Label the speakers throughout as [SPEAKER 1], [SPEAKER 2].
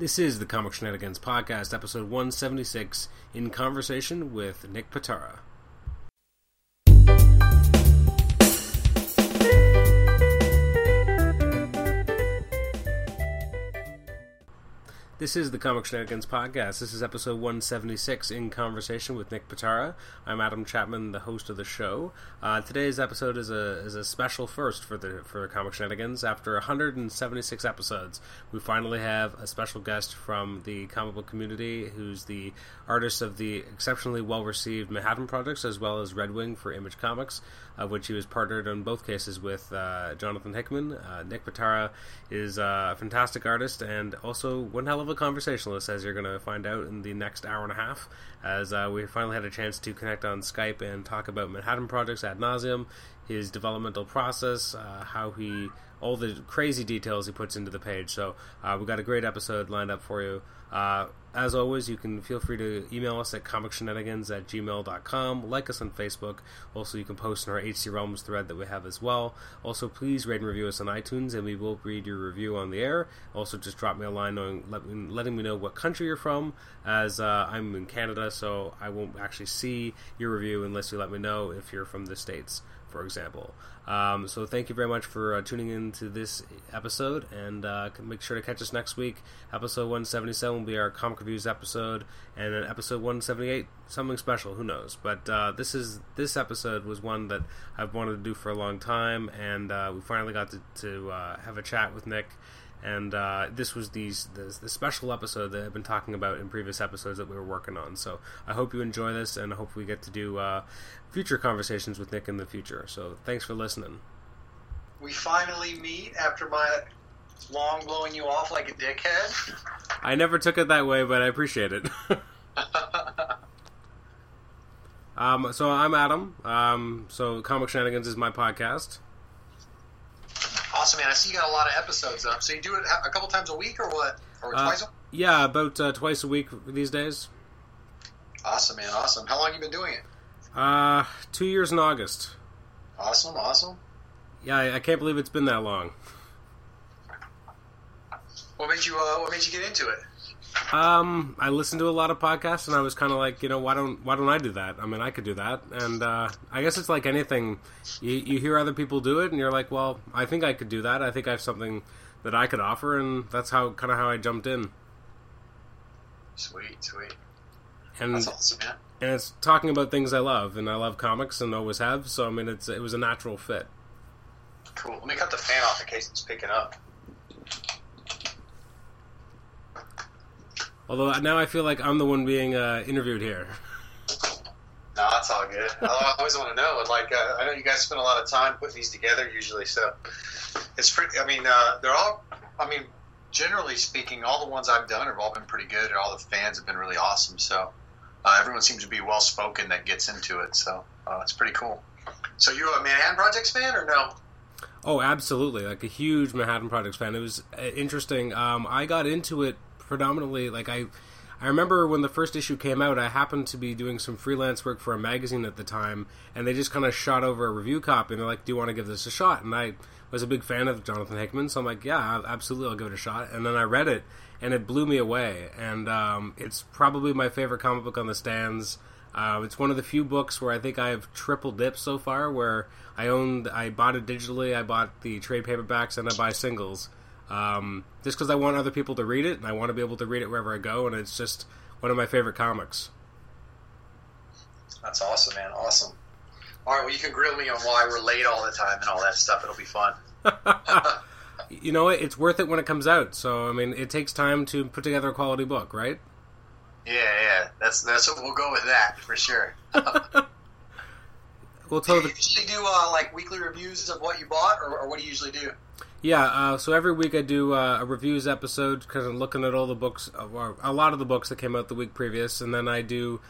[SPEAKER 1] This is the Comic Shenanigans Podcast, episode 176, in conversation with Nick Pitarra. This is the Comic Shenanigans Podcast. This is episode 176 in conversation with Nick Pitarra. I'm Adam Chapman, the host of the show. Uh, today's episode is a is a special first for the for Comic Shenanigans. After 176 episodes, we finally have a special guest from the comic book community, who's the artist of the exceptionally well received Manhattan projects as well as Red Wing for Image Comics, of which he was partnered in both cases with uh, Jonathan Hickman. Uh, Nick Pitarra is a fantastic artist and also one hell of a conversationalist, as you're going to find out in the next hour and a half, as uh, we finally had a chance to connect on Skype and talk about Manhattan projects ad nauseum, his developmental process, uh, how he all the crazy details he puts into the page. So uh, we've got a great episode lined up for you. Uh, as always, you can feel free to email us at comicshenanigans at gmail.com. Like us on Facebook. Also, you can post in our HC Realms thread that we have as well. Also, please rate and review us on iTunes, and we will read your review on the air. Also, just drop me a line knowing, letting me know what country you're from, as uh, I'm in Canada, so I won't actually see your review unless you let me know if you're from the States for example. Um, so thank you very much for uh, tuning in to this episode, and uh, make sure to catch us next week. Episode 177 will be our comic reviews episode, and then episode 178 something special. Who knows? But uh, this is this episode was one that I've wanted to do for a long time, and uh, we finally got to, to uh, have a chat with Nick and uh, this was these the, the, special episode that I've been talking about in previous episodes that we were working on. So I hope you enjoy this, and I hope we get to do future conversations with Nick in the future. So thanks for listening.
[SPEAKER 2] We finally meet after my long blowing you off like a dickhead.
[SPEAKER 1] I never took it that way, but I appreciate it. um, so I'm Adam. Um, so Comic Shenanigans is my podcast.
[SPEAKER 2] Awesome, man. I see you got a lot of episodes up. So you do it a couple times a week or what? Or uh, twice?
[SPEAKER 1] yeah, about uh, twice a week these days.
[SPEAKER 2] Awesome, man. Awesome. How long you been doing it?
[SPEAKER 1] Uh, two years in August.
[SPEAKER 2] Awesome, awesome.
[SPEAKER 1] Yeah, I, I can't believe it's been that long.
[SPEAKER 2] What made you uh, What made you get into it?
[SPEAKER 1] Um, I listened to a lot of podcasts, and I was kind of like, you know, why don't why don't I do that? I mean, I could do that, and uh, I guess it's like anything. You, you hear other people do it, and you're like, well, I think I could do that. I think I have something that I could offer, and that's how kind of how I jumped in.
[SPEAKER 2] Sweet, sweet.
[SPEAKER 1] And
[SPEAKER 2] that's awesome, man.
[SPEAKER 1] And it's talking about things I love, and I love comics, and always have. So I mean, it's it was a natural fit.
[SPEAKER 2] Cool. Let me cut the fan off in case it's picking up.
[SPEAKER 1] Although now I feel like I'm the one being uh, interviewed here.
[SPEAKER 2] No, that's all good. I always want to know. Like, uh, I know you guys spend a lot of time putting these together usually, so it's pretty. I mean, uh, they're all. I mean, generally speaking, all the ones I've done have all been pretty good, and all the fans have been really awesome. So uh, everyone seems to be well spoken that gets into it. So uh, it's pretty cool. So you a Manhattan Projects fan or no?
[SPEAKER 1] Oh, absolutely! Like a huge Manhattan Projects fan. It was uh, interesting. Um, I got into it predominantly like I I remember when the first issue came out, I happened to be doing some freelance work for a magazine at the time, and they just kind of shot over a review copy, and they're like, "Do you want to give this a shot?" And I was a big fan of Jonathan Hickman, so I'm like, "Yeah, absolutely, I'll give it a shot." And then I read it, and it blew me away. And um, it's probably my favorite comic book on the stands. Uh, it's one of the few books where I think I've triple dipped so far, where I owned, I bought it digitally, I bought the trade paperbacks, and I buy singles um, just because I want other people to read it and I want to be able to read it wherever I go, and it's just one of my favorite comics.
[SPEAKER 2] That's awesome, man. Awesome. All right, well, you can grill me on why we're late all the time and all that stuff. It'll be fun.
[SPEAKER 1] you know what? It's worth it when it comes out. So, I mean, it takes time to put together a quality book, right?
[SPEAKER 2] Yeah, yeah. That's that's what we'll go with that for sure.
[SPEAKER 1] we'll tell
[SPEAKER 2] do you usually do uh, like weekly reviews of what you bought, or, or what do you usually do?
[SPEAKER 1] Yeah, uh, so every week I do uh, a reviews episode, kind of looking at all the books, or a lot of the books that came out the week previous, and then I do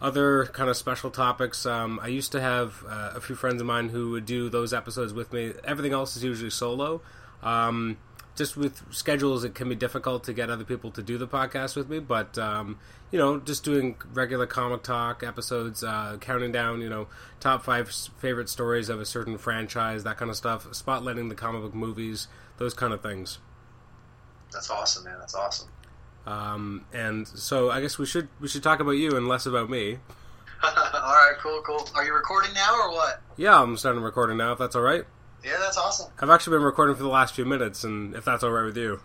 [SPEAKER 1] other kind of special topics. Um, I used to have uh, a few friends of mine who would do those episodes with me. Everything else is usually solo. Um, just with schedules, it can be difficult to get other people to do the podcast with me. But um, you know, just doing regular comic talk episodes, uh, counting down, you know, top five favorite stories of a certain franchise, that kind of stuff, spotlighting the comic book movies, those kind of things.
[SPEAKER 2] That's awesome, man. That's awesome.
[SPEAKER 1] Um, and so I guess we should we should talk about you and less about me.
[SPEAKER 2] all right, cool, cool. Are you recording now or what?
[SPEAKER 1] Yeah, I'm starting recording now. If that's all right.
[SPEAKER 2] Yeah, that's awesome.
[SPEAKER 1] I've actually been recording for the last few minutes, and if that's all right with you.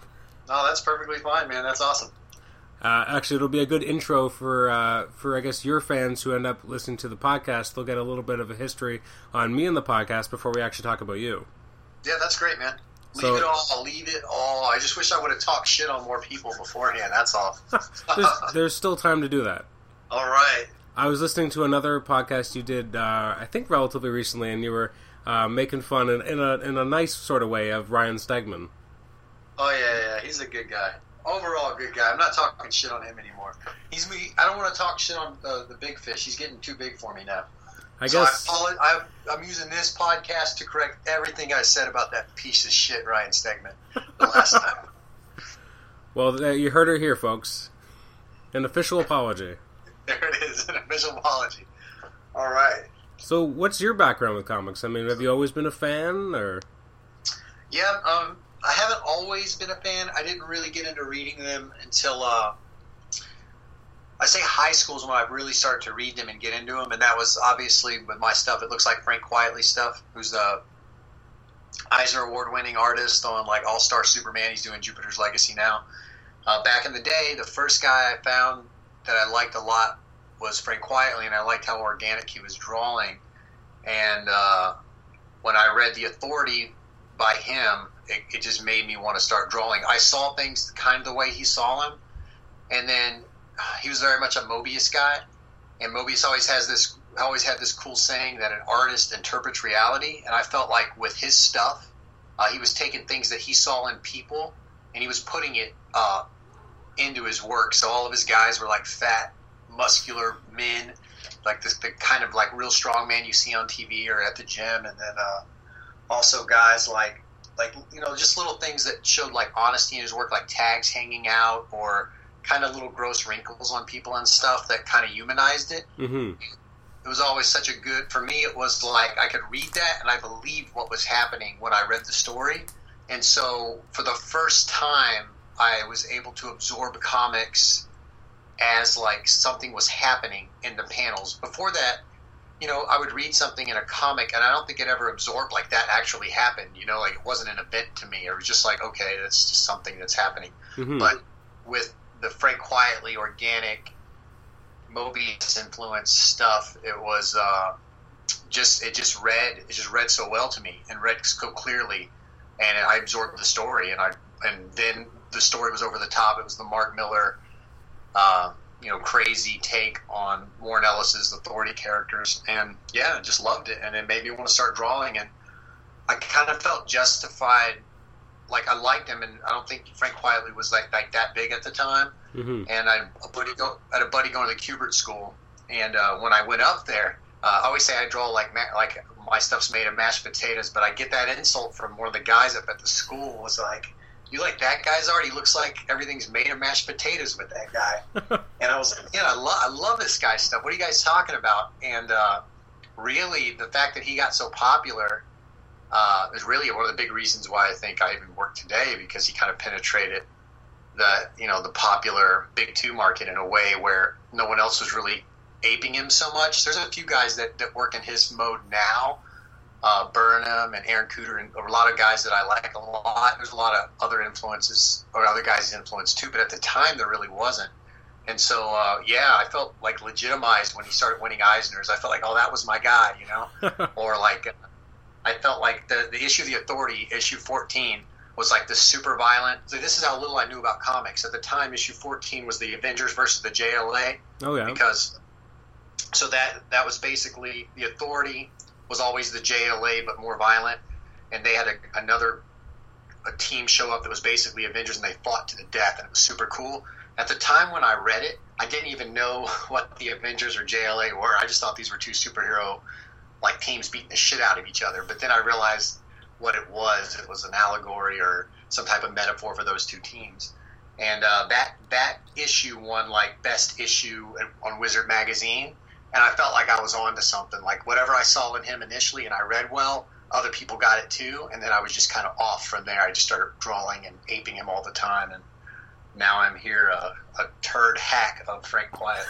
[SPEAKER 2] No, that's perfectly fine, man. That's awesome.
[SPEAKER 1] Uh, actually, it'll be a good intro for uh, for I guess your fans who end up listening to the podcast. They'll get a little bit of a history on me and the podcast before we actually talk about you.
[SPEAKER 2] Yeah, that's great, man. Leave
[SPEAKER 1] So-
[SPEAKER 2] it all. Leave it all. I just wish I would have talked shit on more people beforehand. That's all.
[SPEAKER 1] There's, there's still time to do that.
[SPEAKER 2] all right.
[SPEAKER 1] I was listening to another podcast you did, uh, I think, relatively recently, and you were uh, making fun in, in a in a nice sort of way of Ryan Stegman.
[SPEAKER 2] Oh yeah, yeah. He's a good guy. Overall, good guy. I'm not talking shit on him anymore. He's me. I don't want to talk shit on uh, the big fish. He's getting too big for me now.
[SPEAKER 1] I
[SPEAKER 2] so
[SPEAKER 1] guess.
[SPEAKER 2] I, I, I'm using this podcast to correct everything I said about that piece of shit Ryan Stegman the last time.
[SPEAKER 1] Well, you heard her here, folks. An official apology.
[SPEAKER 2] There it is, an official apology. All right.
[SPEAKER 1] So, what's your background with comics? I mean, have you always been a fan, or
[SPEAKER 2] Yeah, um, I haven't always been a fan. I didn't really get into reading them until uh, I say high school is when I really started to read them and get into them, and that was obviously with my stuff. It looks like Frank Quitely stuff, who's the Eisner Award-winning artist on like All Star Superman. He's doing Jupiter's Legacy now. Uh, back in the day, the first guy I found that I liked a lot was Frank Quitely, and I liked how organic he was drawing. And uh, when I read The Authority by him, it, it just made me want to start drawing. I saw things kind of the way he saw them, and then uh, he was very much a Mobius guy, and Mobius always has this, always had this cool saying that an artist interprets reality, and I felt like with his stuff, uh, he was taking things that he saw in people, and he was putting it uh, into his work. So all of his guys were like fat, muscular men, like this, the kind of like real strong man you see on TV or at the gym, and then uh, also guys like like you know just little things that showed like honesty in his work, like tags hanging out or kind of little gross wrinkles on people and stuff that kind of humanized it.
[SPEAKER 1] mm-hmm.
[SPEAKER 2] It was always such a good for me. It was like I could read that and I believed what was happening when I read the story, and so for the first time, I was able to absorb comics as like something was happening in the panels. Before that, you know, I would read something in a comic, and I don't think it ever absorbed like that actually happened. You know, like it wasn't an event to me. It was just like, okay, that's just something that's happening.
[SPEAKER 1] Mm-hmm.
[SPEAKER 2] But with the Frank Quitely organic Mobius influence stuff, it was uh, just it just read it just read so well to me and read so clearly, and I absorbed the story, and I and then the story was over the top. It was the Mark Millar, uh, you know, crazy take on Warren Ellis's authority characters, and yeah, I just loved it, and it made me want to start drawing, and I kind of felt justified. Like I liked him, and I don't think Frank Quitely was like like that big at the time.
[SPEAKER 1] Mm-hmm.
[SPEAKER 2] and I a buddy go I had a buddy going to the Kubert school, and uh, when I went up there, uh, I always say I draw like ma- like my stuff's made of mashed potatoes, but I get that insult from one of the guys up at the school was like, "You like that guy's art? He looks like everything's made of mashed potatoes with that guy." and I was like, "Yeah, I, lo- I love this guy's stuff. What are you guys talking about?" And uh, really, the fact that he got so popular. Uh, is really one of the big reasons why I think I even work today because he kind of penetrated the you know the popular big two market in a way where no one else was really aping him so much. There's a few guys that, that work in his mode now, uh, Burnham and Aaron Kuder, and a lot of guys that I like a lot. There's a lot of other influences or other guys' influence too, but at the time there really wasn't. And so, uh, yeah, I felt like legitimized when he started winning Eisners. I felt like, oh, that was my guy, you know, or like I felt like the the issue of the Authority, issue 14, was like the super violent. So this is how little I knew about comics at the time. Issue 14 was the Avengers versus the JLA
[SPEAKER 1] oh yeah.
[SPEAKER 2] because so that that was basically the Authority was always the JLA but more violent, and they had a, another a team show up that was basically Avengers and they fought to the death and it was super cool. At the time when I read it, I didn't even know what the Avengers or JLA were. I just thought these were two superhero like teams beating the shit out of each other. But then I realized what it was. It was an allegory or some type of metaphor for those two teams. And uh, that that issue won like best issue on Wizard magazine, and I felt like I was on to something. Like whatever I saw in him initially, and I read well, other people got it too, and then I was just kind of off from there. I just started drawing and aping him all the time, and now I'm here, uh, a turd hack of Frank Quitely.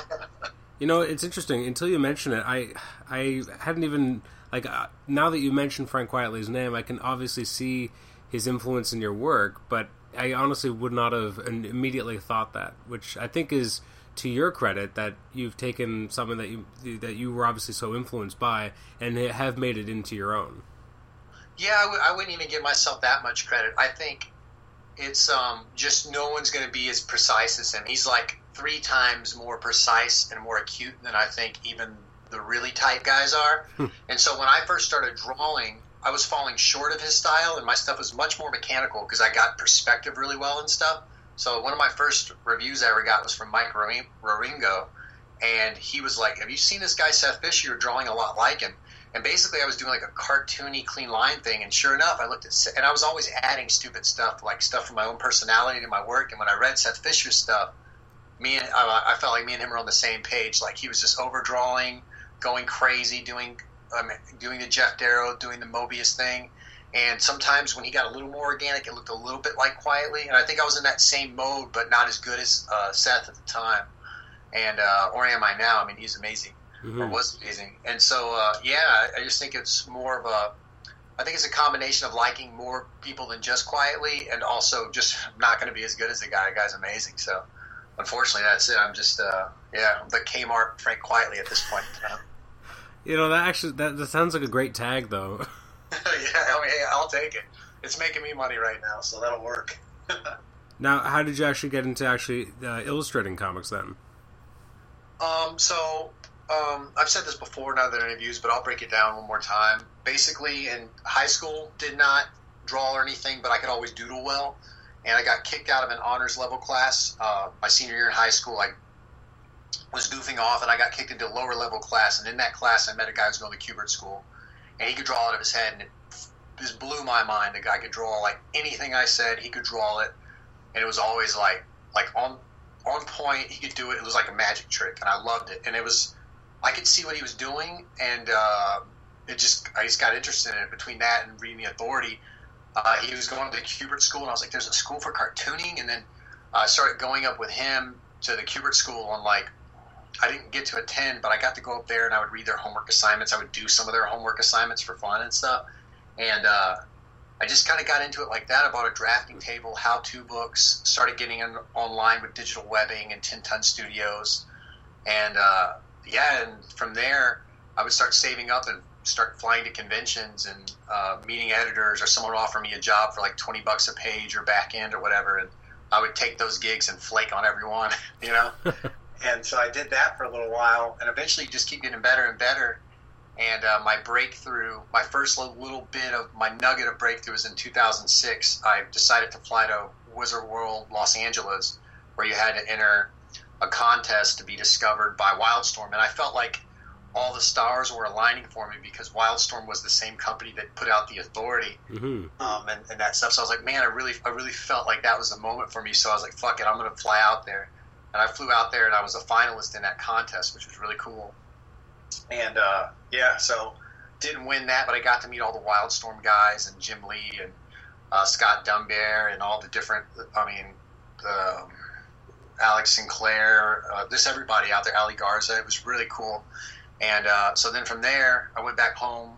[SPEAKER 1] you know, it's interesting. Until you mention it, I I hadn't even like uh, now that you mention Frank Quitely's name, I can obviously see his influence in your work, but I honestly would not have immediately thought that, which I think is to your credit that you've taken something that you that you were obviously so influenced by and have made it into your own.
[SPEAKER 2] Yeah, I w- I wouldn't even give myself that much credit. I think it's um, just no one's going to be as precise as him. He's like three times more precise and more acute than I think even the really tight guys are. Hmm. and so when I first started drawing, I was falling short of his style, and my stuff was much more mechanical because I got perspective really well and stuff. So one of my first reviews I ever got was from Mike Wieringo, and he was like, "Have you seen this guy Seth Fisher? You're drawing a lot like him." And basically, I was doing like a cartoony, clean line thing. And sure enough, I looked at, and I was always adding stupid stuff, like stuff from my own personality to my work. And when I read Seth Fisher's stuff, me and I felt like me and him were on the same page. Like he was just overdrawing, going crazy, doing um, doing the Geof Darrow, doing the Mobius thing. And sometimes when he got a little more organic, it looked a little bit like Quitely. And I think I was in that same mode, but not as good as uh, Seth at the time. And uh, or am I now? I mean, he's amazing mm-hmm. or was amazing. And so, uh, yeah, I just think it's more of a. I think it's a combination of liking more people than just Quitely, and also just not going to be as good as the guy. The guy's amazing. So, unfortunately, that's it. I'm just, uh, yeah, the Kmart Frank Quitely at this point.
[SPEAKER 1] You know that actually that, that sounds like a great tag, though.
[SPEAKER 2] yeah, I mean, hey, I'll take it. It's making me money right now, so that'll work.
[SPEAKER 1] now, how did you actually get into actually uh, illustrating comics then?
[SPEAKER 2] Um, so um, I've said this before in other interviews, but I'll break it down one more time. Basically, in high school, did not draw or anything, but I could always doodle well. And I got kicked out of an honors level class uh, my senior year in high school. I was goofing off, and I got kicked into a lower level class. And in that class, I met a guy who was going to Kubert School, and he could draw out of his head, and it just blew my mind. The guy could draw like anything I said. He could draw it, and it was always like like on on point. He could do it. It was like a magic trick, and I loved it. And it was I could see what he was doing, and uh, it just I just got interested in it. Between that and reading the Authority, uh, he was going to the Kubert School, and I was like, "There's a school for cartooning," and then I started going up with him to the Kubert School, and like I didn't get to attend, but I got to go up there and I would read their homework assignments. I would do some of their homework assignments for fun and stuff, and uh, I just kind of got into it like that. I bought a drafting table, how-to books, started getting in online with digital webbing and Ten Ton Studios, and uh, yeah, and from there, I would start saving up and start flying to conventions and uh, meeting editors, or someone would offer me a job for like twenty bucks a page or back end or whatever, and I would take those gigs and flake on everyone, you know. and so I did that for a little while, and eventually just keep getting better and better. And uh, my breakthrough, my first little bit of my nugget of breakthrough was in 2006. I decided to fly to Wizard World, Los Angeles, where you had to enter a contest to be discovered by Wildstorm, and I felt like all the stars were aligning for me because Wildstorm was the same company that put out the Authority mm-hmm. um, and, and, that stuff. So I was like, man, I really, I really felt like that was the moment for me. So I was like, fuck it, I'm going to fly out there, and I flew out there, and I was a finalist in that contest, which was really cool. And uh, yeah, so didn't win that, but I got to meet all the Wildstorm guys and Jim Lee and uh, Scott Dunbier and all the different. I mean, um, Alex Sinclair, uh, just everybody out there, Ali Garza. It was really cool. And uh, so then from there, I went back home,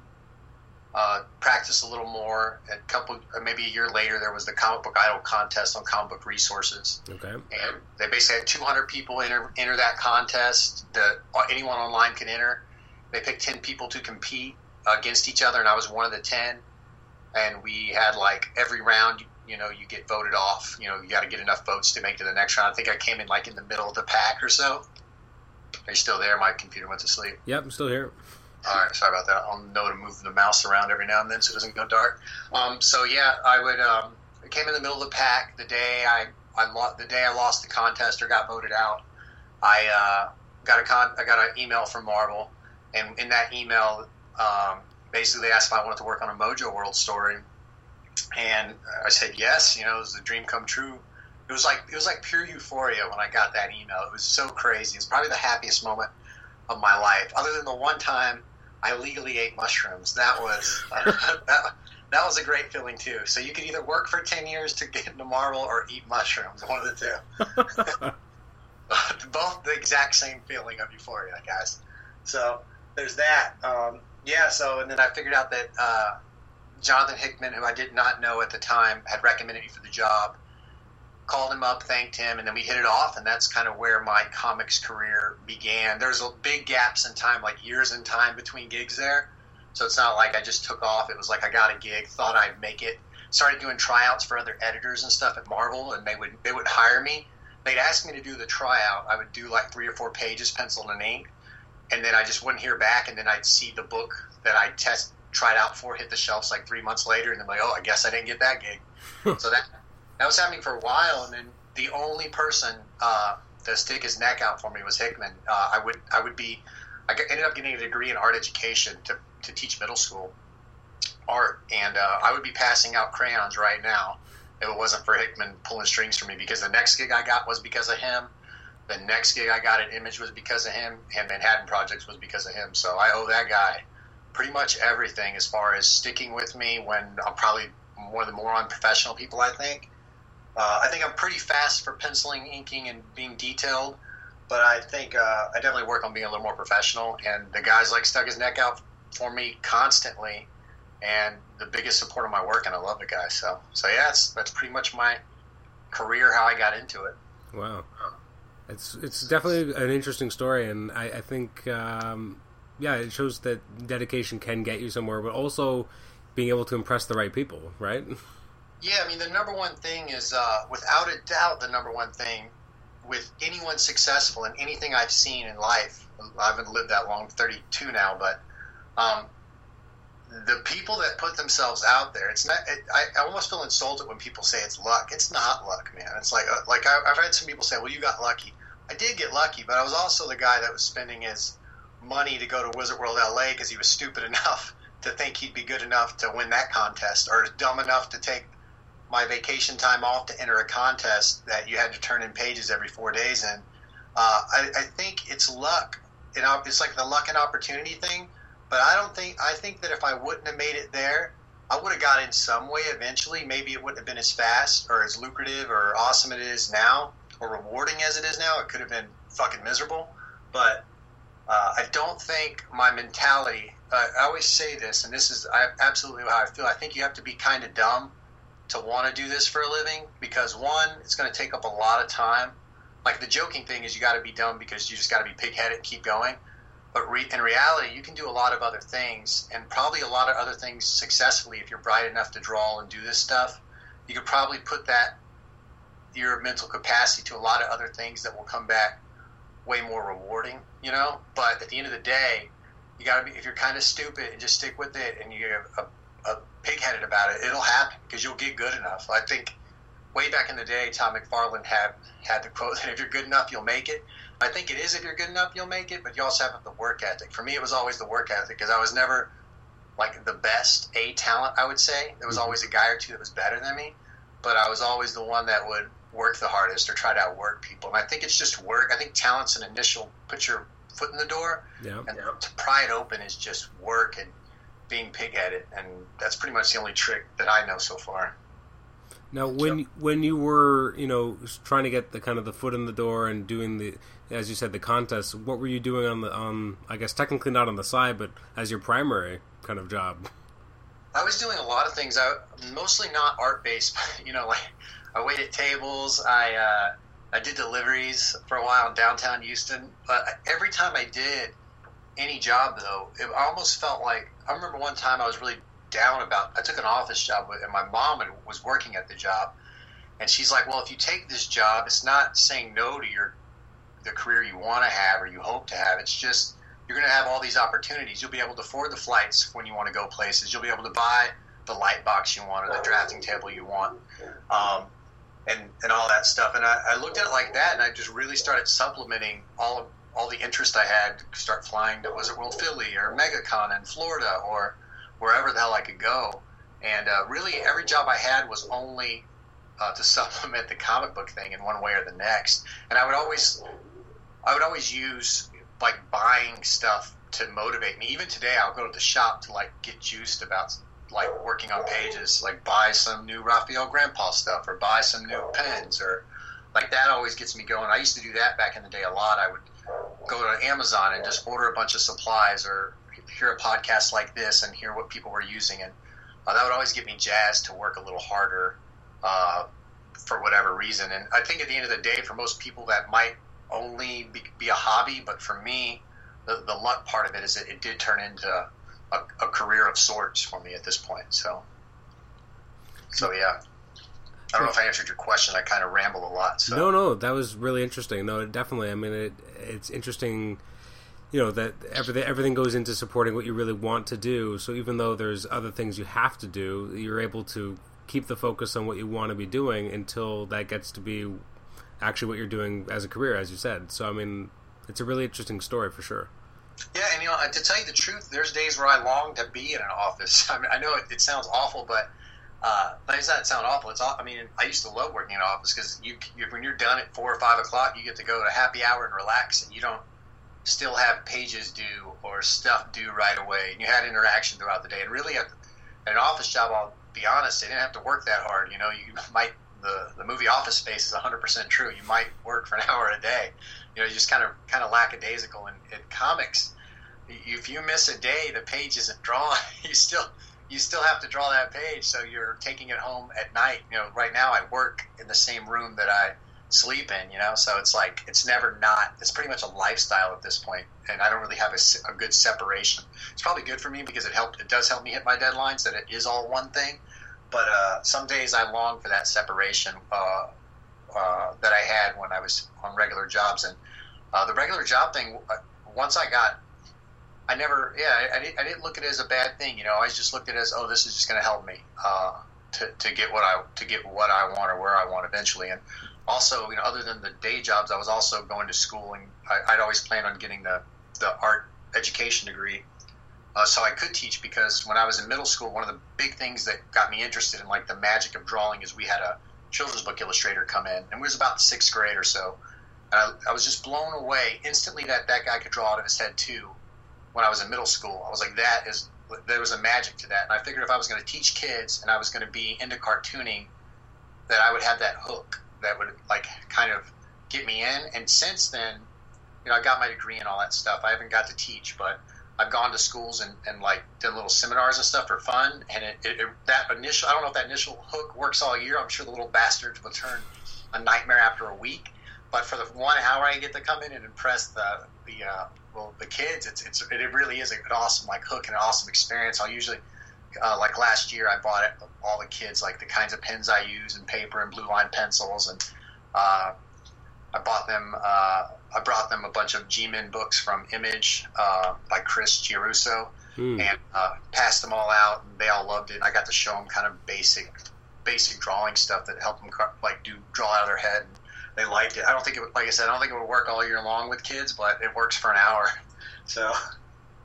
[SPEAKER 2] uh, practiced a little more. A couple, uh, maybe a year later, there was the comic book idol contest on comic book resources.
[SPEAKER 1] Okay.
[SPEAKER 2] And they basically had 200 people enter enter that contest. That anyone online can enter. They picked 10 people to compete against each other, and I was one of the 10. And we had like every round you know, you get voted off. You know, you got to get enough votes to make to the next round. I think I came in like in the middle of the pack or so. Are you still there? My computer went to sleep.
[SPEAKER 1] Yep, I'm still here.
[SPEAKER 2] All right, sorry about that. I'll know to move the mouse around every now and then so it doesn't go dark. Um, so yeah, I would. Um, I came in the middle of the pack the day I, I lo- the day I lost the contest or got voted out. I uh, got a con- I got an email from Marvel, and in that email, um, basically they asked if I wanted to work on a Mojo World story and I said yes. You know, it was a dream come true. It was like it was like pure euphoria when I got that email. It was so crazy. It's probably the happiest moment of my life, other than the one time I legally ate mushrooms. That was uh, that, that was a great feeling too. So you could either work for ten years to get into Marvel or eat mushrooms, one of the two. Both the exact same feeling of euphoria, guys. So there's that. Um, yeah. So and then I figured out that uh, Jonathan Hickman, who I did not know at the time, had recommended me for the job. Called him up, thanked him, and then we hit it off, and that's kind of where my comics career began. There's a big gaps in time, like years in time between gigs there. So it's not like I just took off. It was like I got a gig, thought I'd make it, started doing tryouts for other editors and stuff at Marvel, and they would they would hire me. They'd ask me to do the tryout. I would do like three or four pages, penciled and ink, and then I just wouldn't hear back. And then I'd see the book that I test tried out for hit the shelves like three months later, and I'm like, oh, I guess I didn't get that gig. so that that was happening for a while, and then the only person uh, to stick his neck out for me was Hickman. Uh, I would I would be I ended up getting a degree in art education to to teach middle school art, and uh, I would be passing out crayons right now if it wasn't for Hickman pulling strings for me. Because the next gig I got was because of him. The next gig I got at Image was because of him, and Manhattan Projects was because of him. So I owe that guy pretty much everything as far as sticking with me when I'm probably one of the more unprofessional people. I think. Uh, I think I'm pretty fast for penciling, inking, and being detailed, but I think uh, I definitely work on being a little more professional. And the guys like stuck his neck out for me constantly, and the biggest support of my work. And I love the guy. So, so yeah, that's that's pretty much my career, how I got into it.
[SPEAKER 1] Wow, it's it's definitely an interesting story, and I, I think um, yeah, it shows that dedication can get you somewhere, but also being able to impress the right people, right?
[SPEAKER 2] Yeah, I mean, the number one thing is, uh, without a doubt, the number one thing with anyone successful in anything I've seen in life. I haven't lived that long, 32 now, but um, the people that put themselves out there, it's not. It, I, I, almost feel insulted when people say it's luck. It's not luck, man. It's like uh, like I, I've had some people say, "Well, you got lucky." I did get lucky, but I was also the guy that was spending his money to go to Wizard World LA because he was stupid enough to think he'd be good enough to win that contest, or dumb enough to take my vacation time off to enter a contest that you had to turn in pages every four days And Uh, I, I, think it's luck. You know, it's like the luck and opportunity thing. But I don't think I think that if I wouldn't have made it there, I would have got in some way eventually. Maybe it wouldn't have been as fast or as lucrative or awesome it is now, or rewarding as it is now. It could have been fucking miserable. But uh, I don't think my mentality. Uh, I always say this, and this is absolutely how I feel. I think you have to be kind of dumb to want to do this for a living because one, it's going to take up a lot of time. Like the joking thing is, you got to be dumb because you just got to be pigheaded and keep going. But re- in reality, you can do a lot of other things, and probably a lot of other things successfully if you're bright enough to draw and do this stuff. You could probably put that your mental capacity to a lot of other things that will come back way more rewarding, you know. But at the end of the day, you got to be if you're kind of stupid and just stick with it, and you have a pig-headed about it, it'll happen because you'll get good enough. I think way back in the day, Tom McFarland had had the quote that if you're good enough, you'll make it. I think it is if you're good enough, you'll make it, but you also have the work ethic. For me, it was always the work ethic because I was never like the best A talent. I would say there was mm-hmm. always a guy or two that was better than me, but I was always the one that would work the hardest or try to outwork people. And I think it's just work. I think talent's an initial put your foot in the door,
[SPEAKER 1] yeah.
[SPEAKER 2] and to pry it open is just work and being pig-headed, and that's pretty much the only trick that I know so far.
[SPEAKER 1] Now, when so, when you were, you know, trying to get the kind of the foot in the door and doing the, as you said, the contest, what were you doing on the on? I guess technically not on the side, but as your primary kind of job.
[SPEAKER 2] I was doing a lot of things. I mostly not art based. but You know, like I waited tables. I uh, I did deliveries for a while in downtown Houston. But every time I did any job, though, it almost felt like I remember one time I was really down about. I took an office job, and my mom was working at the job, and she's like, "Well, if you take this job, it's not saying no to your the career you want to have or you hope to have. It's just you're going to have all these opportunities. You'll be able to afford the flights when you want to go places. You'll be able to buy the light box you want or the drafting table you want, um, and and all that stuff. And I, I looked at it like that, and I just really started supplementing all of all the interest I had to start flying to Wizard World Philly or MegaCon in Florida or wherever the hell I could go. And uh, really, every job I had was only uh, to supplement the comic book thing in one way or the next. And I would always, I would always use like buying stuff to motivate me. Even today, I'll go to the shop to like get juiced about like working on pages, like buy some new Rafael Grampá stuff or buy some new pens or like that always gets me going. I used to do that back in the day a lot. I would go to Amazon and just order a bunch of supplies or hear a podcast like this and hear what people were using, and uh, that would always get me jazzed to work a little harder uh, for whatever reason. And I think at the end of the day, for most people, that might only be, be a hobby, but for me, the, the luck part of it is that it did turn into a, a career of sorts for me at this point. So, so yeah. I don't know if I answered your question. I kind of ramble a lot. So.
[SPEAKER 1] No, no, that was really interesting. No, definitely. I mean, it, it's interesting. You know that everything everything goes into supporting what you really want to do. So even though there's other things you have to do, you're able to keep the focus on what you want to be doing until that gets to be actually what you're doing as a career, as you said. So I mean, it's a really interesting story for sure.
[SPEAKER 2] Yeah, and you know, to tell you the truth, there's days where I long to be in an office. I mean, I know it, it sounds awful, but uh, does not sound awful. It's I mean, I used to love working in an office because you, you, when you're done at four or five o'clock, you get to go to happy hour and relax, and you don't still have pages due or stuff due right away. And you had interaction throughout the day. And really, at, an office job, I'll be honest, they didn't have to work that hard. You know, you might the the movie Office Space is 100 percent true. You might work for an hour a day. You know, you just kind of kind of lackadaisical. In, in comics, if you miss a day, the page isn't drawn. You still you still have to draw that page, so you're taking it home at night. You know, right now I work in the same room that I sleep in. You know, so it's like it's never not. It's pretty much a lifestyle at this point, and I don't really have a, a good separation. It's probably good for me because it helped. It does help me hit my deadlines. That it is all one thing, but uh, some days I long for that separation uh, uh, that I had when I was on regular jobs, and uh, the regular job thing. Uh, once I got I never, yeah, I, I, didn't, I didn't look at it as a bad thing. You know, I just looked at it as, oh, this is just going to help me uh, to, to get what I to get what I want or where I want eventually. And also, you know, other than the day jobs, I was also going to school, and I, would always planned on getting the the art education degree, uh, so I could teach. Because when I was in middle school, one of the big things that got me interested in like the magic of drawing is we had a children's book illustrator come in, and it was about the sixth grade or so. And I, I was just blown away instantly that that guy could draw out of his head too when I was in middle school. I was like, that is there was a magic to that, and I figured if I was going to teach kids and I was going to be into cartooning, that I would have that hook that would like kind of get me in. And since then, you know, I got my degree and all that stuff. I haven't got to teach, but I've gone to schools and, and like done little seminars and stuff for fun. And it, it, it, that initial, I don't know if that initial hook works all year. I'm sure the little bastards will turn a nightmare after a week. But for the one hour I get to come in and impress the the uh, well the kids, it's it's it really is an awesome like hook and an awesome experience. I'll usually uh, like last year I bought it, all the kids like the kinds of pens I use and paper and blue line pencils and uh, I bought them. Uh, I brought them a bunch of G-Men books from Image uh, by Chris Giarrusso mm. and uh, passed them all out, and they all loved it. I got to show them kind of basic, basic drawing stuff that helped them like do draw out of their head. And they liked it. I don't think it would, like I said, I don't think it would work all year long with kids, but it works for an hour. So,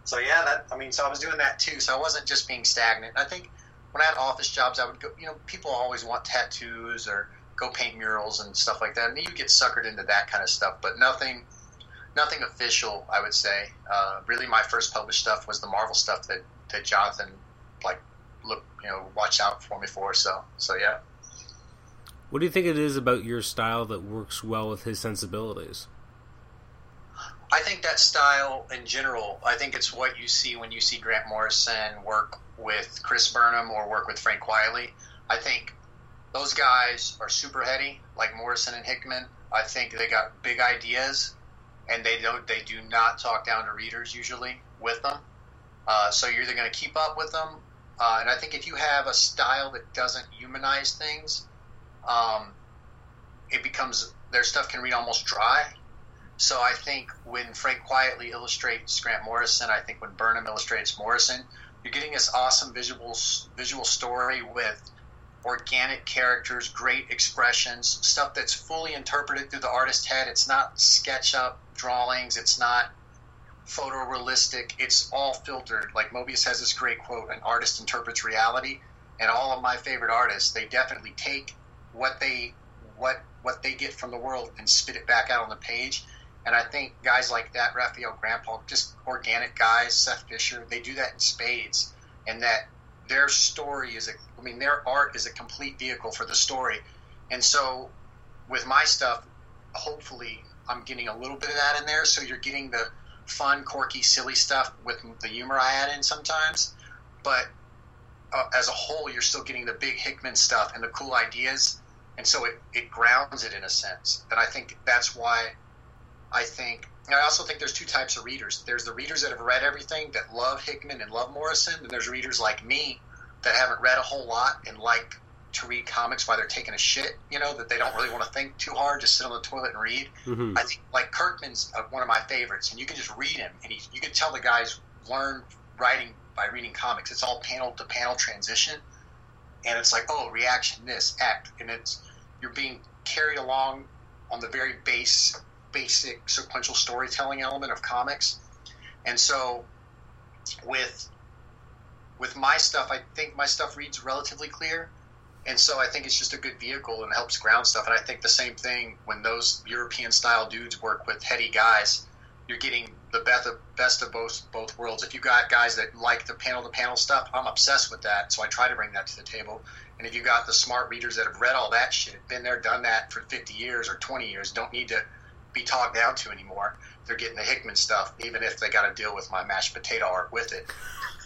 [SPEAKER 2] so yeah, that I mean, so I was doing that too. So I wasn't just being stagnant. I think when I had office jobs, I would go. You know, people always want tattoos or go paint murals and stuff like that, and you get suckered into that kind of stuff. But nothing, nothing official. I would say. Uh, really, my first published stuff was the Marvel stuff that that Jonathan like look you know watch out for me for. So so yeah.
[SPEAKER 1] What do you think it is about your style that works well with his sensibilities?
[SPEAKER 2] I think that style in general, I think it's what you see when you see Grant Morrison work with Chris Burnham or work with Frank Quitely. I think those guys are super heady, like Morrison and Hickman. I think they got big ideas, and they don't they do not talk down to readers usually with them. Uh, so you're either going to keep up with them, uh, and I think if you have a style that doesn't humanize things, um, it becomes their stuff can read almost dry. So I think when Frank Quitely illustrates Grant Morrison, I think when Burnham illustrates Morrison, you're getting this awesome visual visual story with organic characters, great expressions, stuff that's fully interpreted through the artist's head. It's not SketchUp drawings. It's not photorealistic. It's all filtered. Like Mobius has this great quote: "An artist interprets reality." And all of my favorite artists, they definitely take what they what what they get from the world and spit it back out on the page. And I think guys like that, Rafael Grampá, just organic guys, Seth Fisher, they do that in spades. And that their story is a, I mean, their art is a complete vehicle for the story. And so with my stuff, hopefully I'm getting a little bit of that in there. So you're getting the fun, quirky, silly stuff with the humor I add in sometimes. But uh, as a whole, you're still getting the big Hickman stuff and the cool ideas. And so it, it grounds it in a sense. And I think that's why I think I also think there's two types of readers. There's the readers that have read everything that love Hickman and love Morrison, and there's readers like me that haven't read a whole lot and like to read comics while they're taking a shit. You know that they don't really want to think too hard, just sit on the toilet and read. Mm-hmm. I think like Kirkman's uh, one of my favorites, and you can just read him, and he, you can tell the guys learned writing by reading comics. It's all panel to panel transition, and it's like oh reaction this act, and it's you're being carried along on the very base basic sequential storytelling element of comics. And so with with my stuff, I think my stuff reads relatively clear. And so I think it's just a good vehicle and helps ground stuff. And I think the same thing when those European style dudes work with heady guys, you're getting the best of, best of both both worlds. If you got guys that like the panel to panel stuff, I'm obsessed with that. So I try to bring that to the table. And if you got the smart readers that have read all that shit, been there, done that for 50 years or 20 years, don't need to be talked down to anymore. They're getting the Hickman stuff, even if they got to deal with my mashed potato art with it.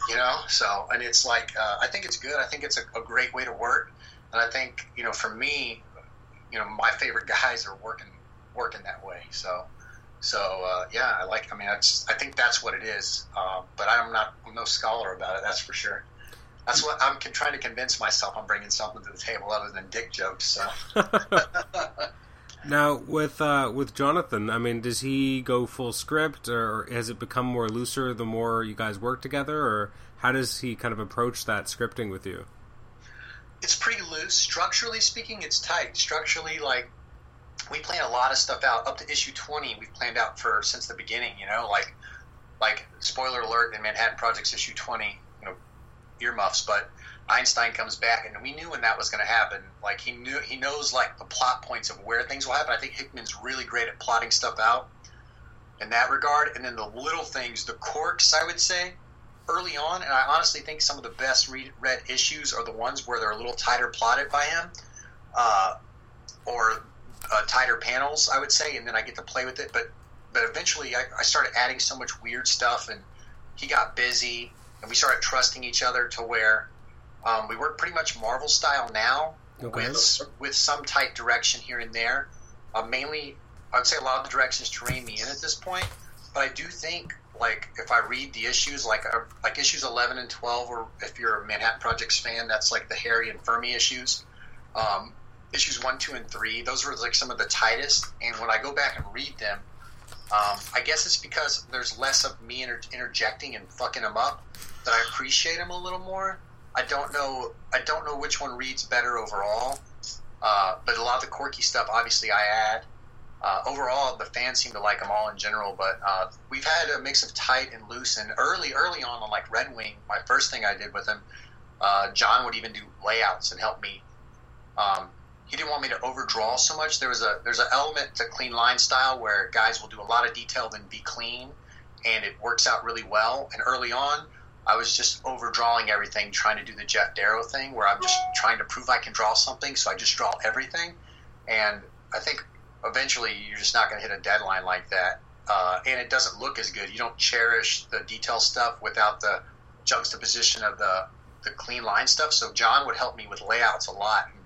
[SPEAKER 2] You know, so and it's like uh, I think it's good. I think it's a, a great way to work, and I think you know for me, you know, my favorite guys are working working that way. So, so uh, yeah, I like. I mean, I, I think that's what it is. Uh, but I'm not I'm no scholar about it. That's for sure. That's what I'm trying to convince myself. I'm bringing something to the table other than dick jokes. So.
[SPEAKER 1] Now with uh, with Jonathan, I mean, does he go full script, or has it become more looser the more you guys work together, or how does he kind of approach that scripting with you?
[SPEAKER 2] It's pretty loose. Structurally speaking, it's tight. Structurally, like we plan a lot of stuff out up to issue twenty. We've planned out for since the beginning. You know, like like spoiler alert in Manhattan Projects issue twenty. You know, earmuffs, but Einstein comes back, and we knew when that was going to happen. Like he knew, he knows like the plot points of where things will happen. I think Hickman's really great at plotting stuff out in that regard. And then the little things, the quirks, I would say, early on. And I honestly think some of the best read, read issues are the ones where they're a little tighter plotted by him, uh, or uh, tighter panels, I would say. And then I get to play with it. But but eventually, I, I started adding so much weird stuff, and he got busy, and we started trusting each other to where um, we work pretty much Marvel style now, okay. with with some tight direction here and there. Uh, mainly, I would say a lot of the directions to rein me in at this point. But I do think, like, if I read the issues, like uh, like issues eleven and twelve, or if you're a Manhattan Projects fan, that's like the Harry and Fermi issues. Um, issues one, two, and three, those were like some of the tightest. And when I go back and read them, um, I guess it's because there's less of me inter- interjecting and fucking them up that I appreciate them a little more. I don't know. I don't know which one reads better overall. Uh, but a lot of the quirky stuff, obviously, I add. Uh, overall, the fans seem to like them all in general. But uh, we've had a mix of tight and loose. And early, early on, on like Red Wing, my first thing I did with him, uh, John would even do layouts and help me. Um, he didn't want me to overdraw so much. There was a there's an element to clean line style where guys will do a lot of detail then be clean, and it works out really well. And early on, I was just overdrawing everything, trying to do the Geof Darrow thing, where I'm just trying to prove I can draw something, so I just draw everything. And I think eventually you're just not going to hit a deadline like that, uh, and it doesn't look as good. You don't cherish the detail stuff without the juxtaposition of the the clean line stuff. So John would help me with layouts a lot. And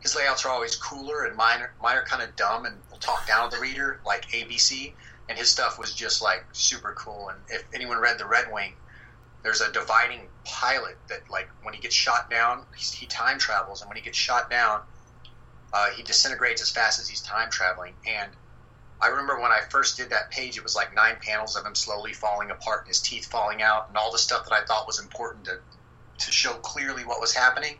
[SPEAKER 2] his layouts are always cooler, and mine are, mine are kind of dumb and will talk down to the reader like ABC. And his stuff was just like super cool. And if anyone read the Red Wing there's a dividing pilot that like when he gets shot down he time travels and when he gets shot down uh, he disintegrates as fast as he's time traveling and i remember when i first did that page it was like nine panels of him slowly falling apart and his teeth falling out and all the stuff that i thought was important to, to show clearly what was happening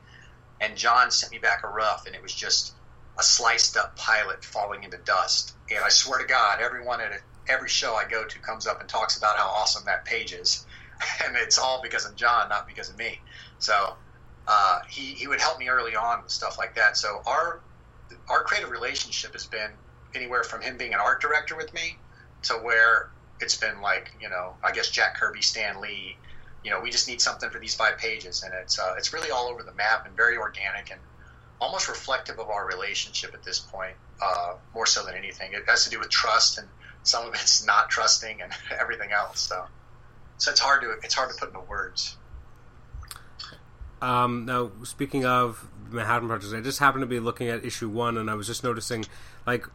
[SPEAKER 2] and john sent me back a rough and it was just a sliced up pilot falling into dust and i swear to god everyone at every show i go to comes up and talks about how awesome that page is and it's all because of John, not because of me. So uh, he he would help me early on with stuff like that. So our our creative relationship has been anywhere from him being an art director with me to where it's been like you know I guess Jack Kirby, Stan Lee, you know, we just need something for these five pages, and it's uh, it's really all over the map and very organic and almost reflective of our relationship at this point, uh, more so than anything. It has to do with trust, and some of it's not trusting, and everything else. So, so it's hard to it's hard to put into words.
[SPEAKER 1] Um, now, speaking of Manhattan Project, I just happened to be looking at issue one, and I was just noticing, like,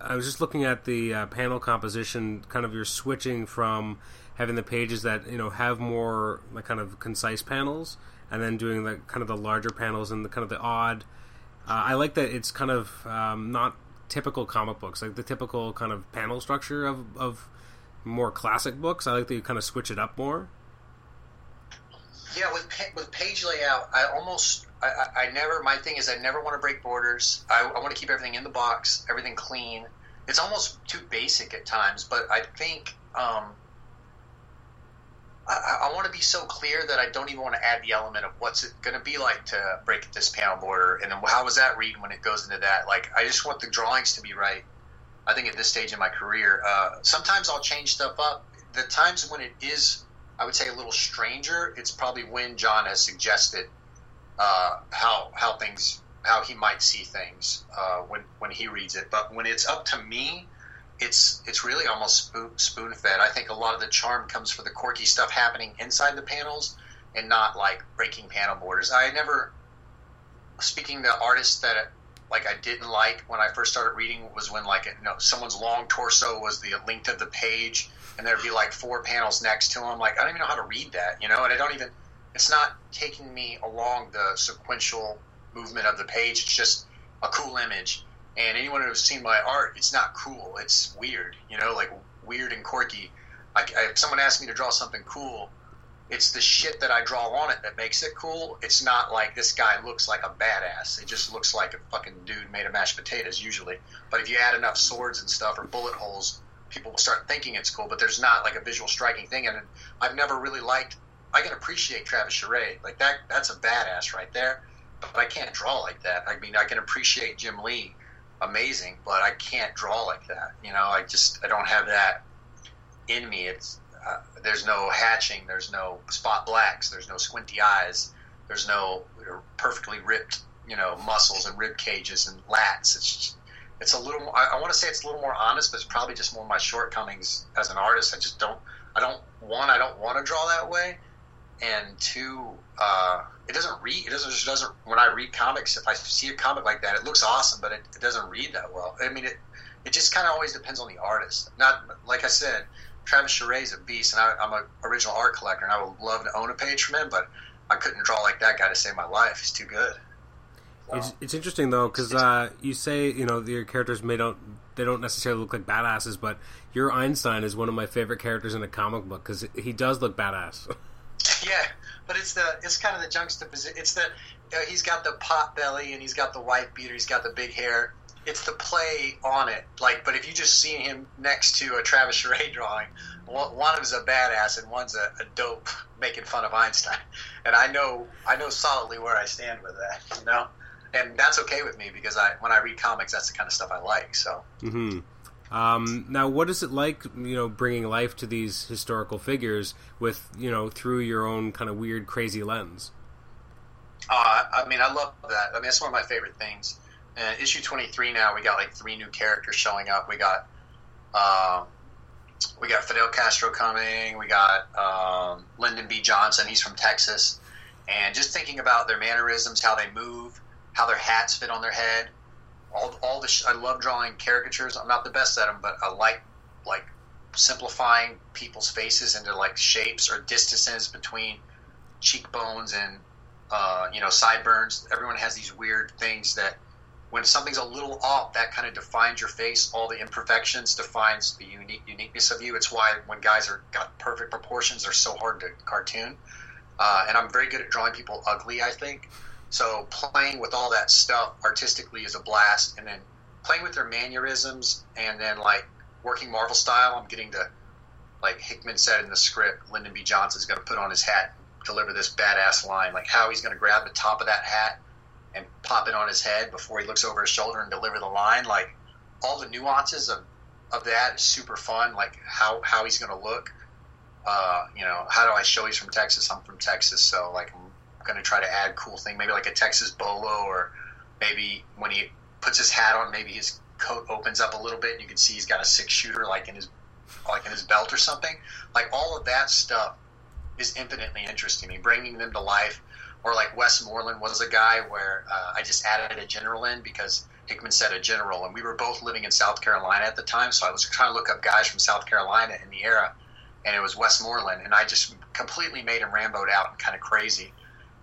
[SPEAKER 1] I was just looking at the uh, panel composition. Kind of, you're switching from having the pages that you know have more like kind of concise panels, and then doing the kind of the larger panels and the kind of the odd. Uh, I like that it's kind of um, not typical comic books, like the typical kind of panel structure of of more classic books. I like that you kind of switch it up more.
[SPEAKER 2] Yeah, with with page layout, I almost I, I never my thing is I never want to break borders. I, I want to keep everything in the box, everything clean. It's almost too basic at times, but I think um, I, I want to be so clear that I don't even want to add the element of what's it going to be like to break this panel border, and then how does that read when it goes into that. Like I just want the drawings to be right. I think at this stage in my career, uh, sometimes I'll change stuff up. The times when it is I would say a little stranger, it's probably when John has suggested uh, how how things how he might see things uh, when when he reads it. But when it's up to me, it's it's really almost spoon, fed. I think a lot of the charm comes for the quirky stuff happening inside the panels and not like breaking panel borders. I never speaking to artists that like I didn't like when I first started reading was when like you know someone's long torso was the length of the page and there'd be like four panels next to them. Like I don't even know how to read that, you know, and I don't even. It's not taking me along the sequential movement of the page. It's just a cool image. And anyone who's seen my art, it's not cool. It's weird, you know, like weird and quirky. Like if someone asks me to draw something cool, it's the shit that I draw on it that makes it cool. It's not like this guy looks like a badass. It just looks like a fucking dude made of mashed potatoes usually. But if you add enough swords and stuff or bullet holes, people will start thinking it's cool, but there's not like a visual striking thing. And I've never really liked. I can appreciate Travis Charest, like that. That's a badass right there. But I can't draw like that. I mean, I can appreciate Jim Lee, amazing, but I can't draw like that. You know, I just I don't have that in me. It's uh, there's no hatching, there's no spot blacks, there's no squinty eyes, there's no perfectly ripped, you know, muscles and rib cages and lats. It's just, it's a little more, I, I want to say it's a little more honest, but it's probably just more my shortcomings as an artist. I just don't, I don't, one, I don't want to draw that way. And two, uh, it doesn't read, it doesn't, just doesn't, when I read comics, if I see a comic like that, it looks awesome, but it, it doesn't read that well. I mean, it, it just kind of always depends on the artist. Not, like I said, Travis Charest is a beast, and I, I'm an original art collector, and I would love to own a page from him, but I couldn't draw like that guy to save my life. He's too good.
[SPEAKER 1] It's, it's interesting though because uh, you say you know your characters may don't they don't necessarily look like badasses, but your Einstein is one of my favorite characters in a comic book because he does look badass.
[SPEAKER 2] yeah, but it's the it's kind of the juxtaposition. It's the uh, he's got the pot belly and he's got the white beater. He's got the big hair. It's the play on it. Like, but if you just see him next to a Travis Charest drawing, one of them's a badass and one's a, a dope making fun of Einstein. And I know I know solidly where I stand with that. You know and that's okay with me because I when I read comics, that's the kind of stuff I like. So.
[SPEAKER 1] Mm-hmm. Um, now, what is it like, you know, bringing life to these historical figures with, you know, through your own kind of weird, crazy lens?
[SPEAKER 2] Uh, I mean, I love that. I mean, that's one of my favorite things. Uh, issue 23 now, we got like three new characters showing up. We got, uh, we got Fidel Castro coming. We got um, Lyndon B. Johnson. He's from Texas. And just thinking about their mannerisms, how they move, how their hats fit on their head. All, all the sh- I love drawing caricatures. I'm not the best at them, but I like like simplifying people's faces into like shapes or distances between cheekbones and uh, you know sideburns. Everyone has these weird things that when something's a little off, that kind of defines your face. All the imperfections defines the unique uniqueness of you. It's why when guys are got perfect proportions, they're so hard to cartoon. Uh, and I'm very good at drawing people ugly. I think so playing with all that stuff artistically is a blast, and then playing with their mannerisms, and then like working Marvel style. I'm getting to like Hickman said in the script, Lyndon B. Johnson's going to put on his hat, deliver this badass line, like how he's going to grab the top of that hat and pop it on his head before he looks over his shoulder and deliver the line. Like all the nuances of, of that is super fun. Like how, how he's going to look. uh, you know, how do I show he's from Texas? I'm from Texas, so like going to try to add cool thing, maybe like a Texas bolo, or maybe when he puts his hat on, maybe his coat opens up a little bit, and you can see he's got a six shooter like in his like in his belt or something. Like all of that stuff is infinitely interesting me, bringing them to life. Or like Westmoreland was a guy where uh, I just added a general in because Hickman said a general, and we were both living in South Carolina at the time, so I was trying to look up guys from South Carolina in the era, and it was Westmoreland, and I just completely made him Ramboed out and kind of crazy,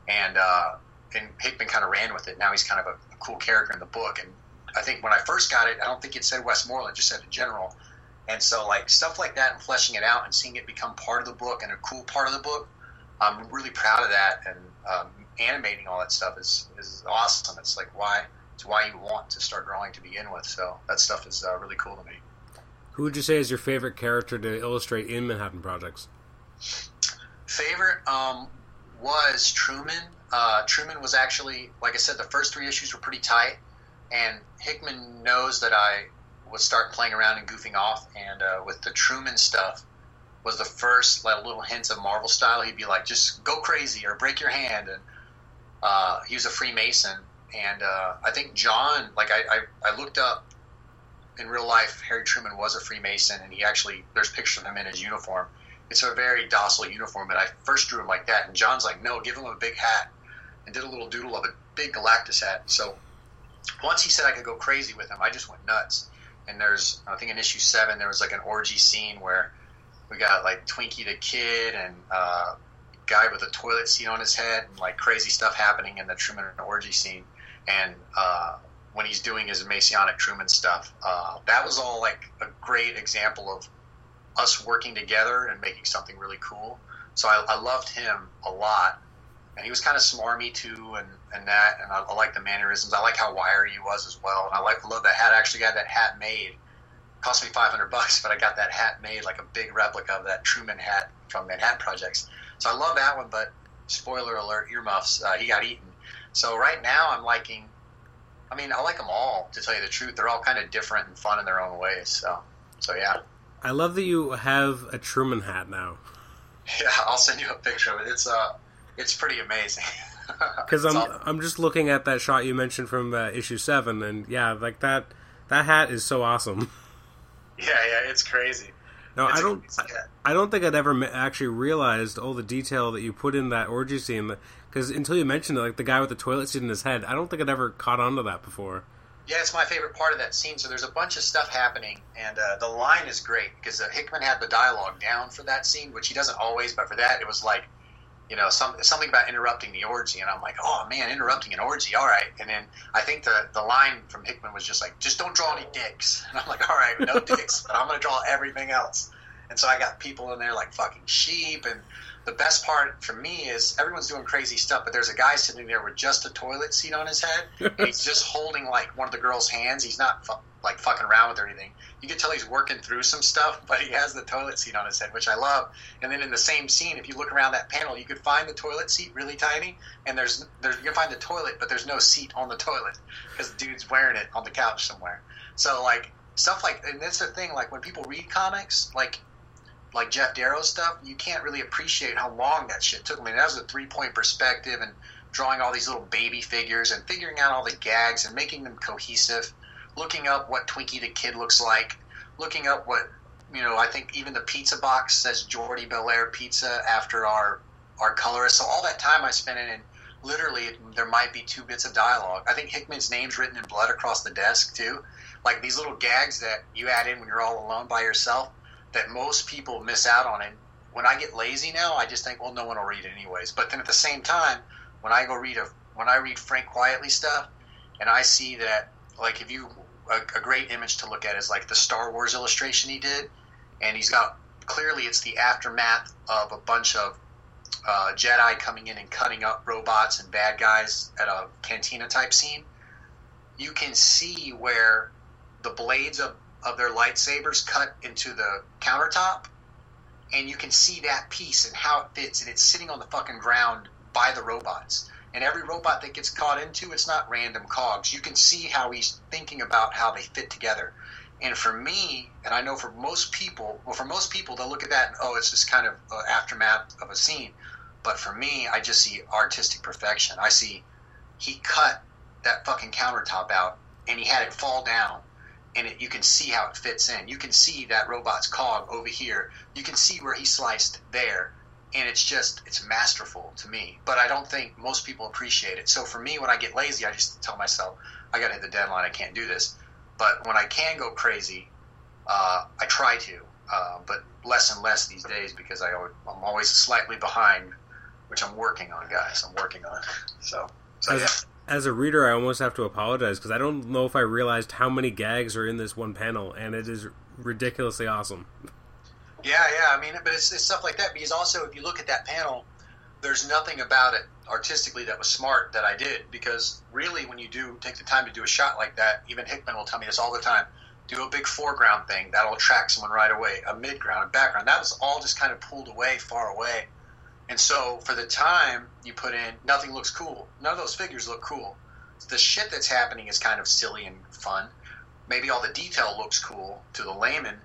[SPEAKER 2] and uh, and Hickman kind of ran with it. Now he's kind of a, a cool character in the book, and I think when I first got it, I don't think it said Westmoreland, just said a general, and so like stuff like that and fleshing it out and seeing it become part of the book and a cool part of the book, I'm really proud of that, and um, animating all that stuff is is awesome. It's like why it's why you want to start drawing to begin with. So that stuff is uh, really cool to me.
[SPEAKER 1] Who would you say is your favorite character to illustrate in Manhattan Projects?
[SPEAKER 2] Favorite um, was Truman. Uh, Truman was actually, like I said, the first three issues were pretty tight, and Hickman knows that I would start playing around and goofing off, and uh, with the Truman stuff was the first like, little hints of Marvel style. He'd be like, "Just go crazy or break your hand," and uh, he was a Freemason, and uh, I think John, like I, I, I, looked up in real life, Harry Truman was a Freemason, and he actually there's pictures of him in his uniform. It's a very docile uniform, and I first drew him like that. And John's like, no, give him a big hat, and did a little doodle of a big Galactus hat. So once he said I could go crazy with him, I just went nuts. And there's, I think in issue seven, there was like an orgy scene where we got like Twinkie the Kid and uh, guy with a toilet seat on his head and like crazy stuff happening in the Truman orgy scene and uh, when he's doing his Masonic Truman stuff. Uh, that was all like a great example of us working together and making something really cool. So I, I loved him a lot. And he was kind of smarmy too, and, and that, and I, I like the mannerisms. I like how wiry he was as well, and I like love that hat. I actually got that hat made. It cost me five hundred bucks, but I got that hat made like a big replica of that Truman hat from Manhattan Projects. So I love that one, but spoiler alert, earmuffs, uh, he got eaten. So right now I'm liking. I mean, I like them all to tell you the truth. They're all kind of different and fun in their own ways. So, so yeah.
[SPEAKER 1] I love that you have a Truman hat now.
[SPEAKER 2] Yeah, I'll send you a picture of it. It's uh, it's pretty amazing.
[SPEAKER 1] Because I'm awesome. I'm just looking at that shot you mentioned from uh, issue seven, and yeah, like that that hat is so awesome.
[SPEAKER 2] Yeah, yeah, it's crazy.
[SPEAKER 1] No, I don't. I don't think I'd ever actually realized all the detail that you put in that orgy scene. Because until you mentioned it, like the guy with the toilet seat in his head, I don't think I'd ever caught on to that before.
[SPEAKER 2] Yeah, it's my favorite part of that scene. So there's a bunch of stuff happening, and uh, the line is great because uh, Hickman had the dialogue down for that scene, which he doesn't always. But for that, it was like, you know, some, something about interrupting the orgy, and I'm like, oh man, interrupting an orgy, all right. And then I think the the line from Hickman was just like, just don't draw any dicks. And I'm like, all right, no dicks, but I'm gonna draw everything else. And so I got people in there like fucking sheep. And the best part for me is everyone's doing crazy stuff, but there's a guy sitting there with just a toilet seat on his head. and he's just holding like one of the girl's hands. He's not fu- like fucking around with or anything. You can tell he's working through some stuff, but he has the toilet seat on his head, which I love. And then in the same scene, if you look around that panel, you could find the toilet seat really tiny, and there's there's you can find the toilet, but there's no seat on the toilet because the dude's wearing it on the couch somewhere. So like stuff like, and that's the thing. Like when people read comics, like like Geof Darrow stuff, you can't really appreciate how long that shit took. I mean, that was a three point perspective and drawing all these little baby figures and figuring out all the gags and making them cohesive. Looking up what Twinkie the Kid looks like. Looking up what you know. I think even the pizza box says Jordie Bellaire Pizza after our our colorist. So all that time I spent in, and literally there might be two bits of dialogue. I think Hickman's name's written in blood across the desk too. Like these little gags that you add in when you're all alone by yourself that most people miss out on. And when I get lazy now, I just think, well, no one will read it anyways. But then at the same time, when I go read a when I read Frank Quitely stuff, and I see that, like, if you a, a great image to look at is like the Star Wars illustration he did, and he's got clearly it's the aftermath of a bunch of uh, Jedi coming in and cutting up robots and bad guys at a cantina type scene. You can see where the blades of of their lightsabers cut into the countertop, and you can see that piece and how it fits, and it's sitting on the fucking ground by the robots. And every robot that gets caught into, it's not random cogs. You can see how he's thinking about how they fit together. And for me, and I know for most people, well, for most people, they'll look at that and oh, it's just kind of aftermath of a scene. But for me, I just see artistic perfection. I see he cut that fucking countertop out and he had it fall down and it, you can see how it fits in. You can see that robot's cog over here. You can see where he sliced there. And it's just, it's masterful to me. But I don't think most people appreciate it. So for me, when I get lazy, I just tell myself, I got to hit the deadline. I can't do this. But when I can go crazy, uh, I try to. Uh, but less and less these days because I, I'm always slightly behind, which I'm working on, guys. I'm working on. So, so yeah.
[SPEAKER 1] As a reader, I almost have to apologize because I don't know if I realized how many gags are in this one panel, and it is ridiculously awesome.
[SPEAKER 2] Yeah, yeah. I mean, but it's, it's stuff like that because also if you look at that panel, there's nothing about it artistically that was smart that I did because really when you do take the time to do a shot like that, even Hickman will tell me this all the time. Do a big foreground thing that'll attract someone right away. A midground, a background. That was all just kind of pulled away, far away. And so for the time you put in, nothing looks cool. None of those figures look cool. The shit that's happening is kind of silly and fun. Maybe all the detail looks cool to the layman,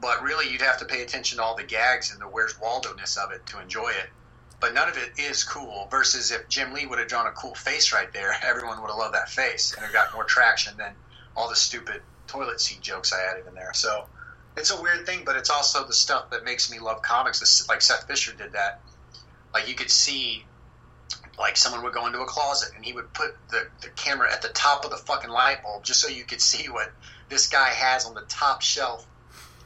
[SPEAKER 2] but really you'd have to pay attention to all the gags and the where's Waldo ness of it to enjoy it but none of it is cool. Versus if Jim Lee would have drawn a cool face right there, everyone would have loved that face, and it got more traction than all the stupid toilet seat jokes I added in there. So it's a weird thing, but it's also the stuff that makes me love comics. Like Seth Fisher did that. Like you could see, like someone would go into a closet and he would put the, the camera at the top of the fucking light bulb just so you could see what this guy has on the top shelf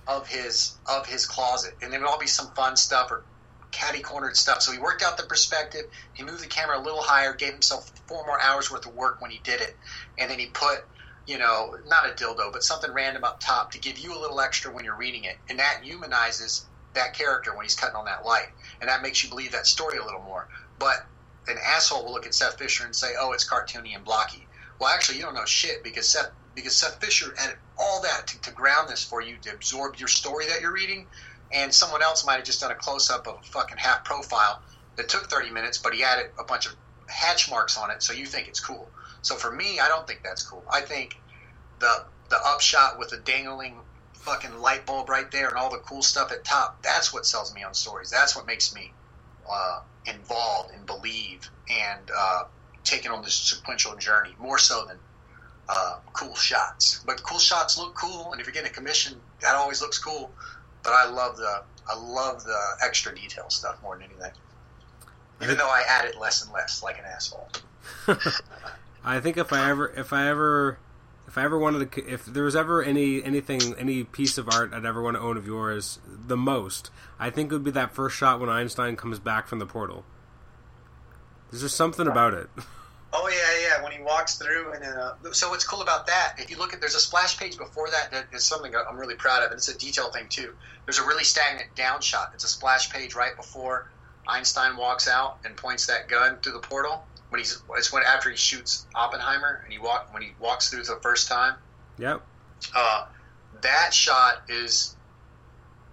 [SPEAKER 2] of his of his closet, and it would all be some fun stuff or catty cornered stuff. So he worked out the perspective. He moved the camera a little higher, gave himself four more hours worth of work when he did it, and then he put, you know, not a dildo, but something random up top to give you a little extra when you're reading it, and that humanizes that character when he's cutting on that light, and that makes you believe that story a little more. But an asshole will look at Seth Fisher and say, "Oh, it's cartoony and blocky." Well, actually, you don't know shit because Seth because Seth Fisher added all that to, to ground this for you to absorb your story that you're reading and someone else might have just done a close up of a fucking half profile that took 30 minutes, but he added a bunch of hatch marks on it, so you think it's cool. So for me, I don't think that's cool. I think the the upshot with the dangling fucking light bulb right there and all the cool stuff at top, that's what sells me on stories. That's what makes me uh, involved and believe and uh, taking on this sequential journey more so than uh, cool shots. But cool shots look cool, and if you're getting a commission, that always looks cool but I love the I love the extra detail stuff more than anything. Even though I add it less and less, like an asshole.
[SPEAKER 1] I think if I ever if I ever if I ever wanted to if there was ever any anything any piece of art I'd ever want to own of yours the most, I think it would be that first shot when Einstein comes back from the portal. There's just something about it.
[SPEAKER 2] Oh yeah, yeah. When he walks through, and uh, so what's cool about that? If you look at, there's a splash page before that that is something I'm really proud of, and it's a detail thing too. There's a really stagnant down shot. It's a splash page right before Einstein walks out and points that gun through the portal. When he's it's when after he shoots Oppenheimer and he walk when he walks through the first time.
[SPEAKER 1] Yep.
[SPEAKER 2] Uh, that shot is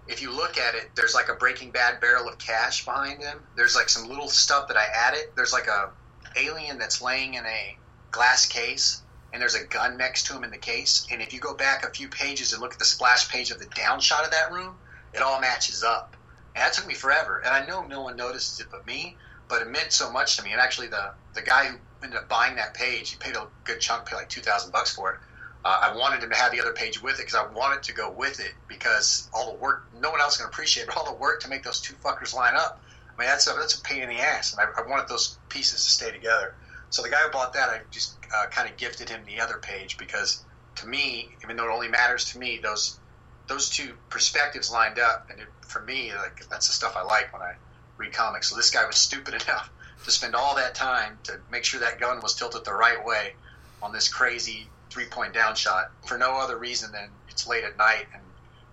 [SPEAKER 2] if you look at it, there's like a Breaking Bad barrel of cash behind him. There's like some little stuff that I added. There's like a alien that's laying in a glass case and there's a gun next to him in the case. And if you go back a few pages and look at the splash page of the down shot of that room, it all matches up. And that took me forever. And I know no one notices it but me, but it meant so much to me. And actually, the, the guy who ended up buying that page, he paid a good chunk, paid like 2000 bucks for it. Uh, I wanted him to have the other page with it because I wanted to go with it because all the work, no one else can appreciate, but all the work to make those two fuckers line up I mean, that's a, that's a pain in the ass, and I, I wanted those pieces to stay together. So the guy who bought that, I just uh, kind of gifted him the other page because to me, even though it only matters to me, those those two perspectives lined up, and it, for me, like that's the stuff I like when I read comics. So this guy was stupid enough to spend all that time to make sure that gun was tilted the right way on this crazy three point down shot for no other reason than it's late at night and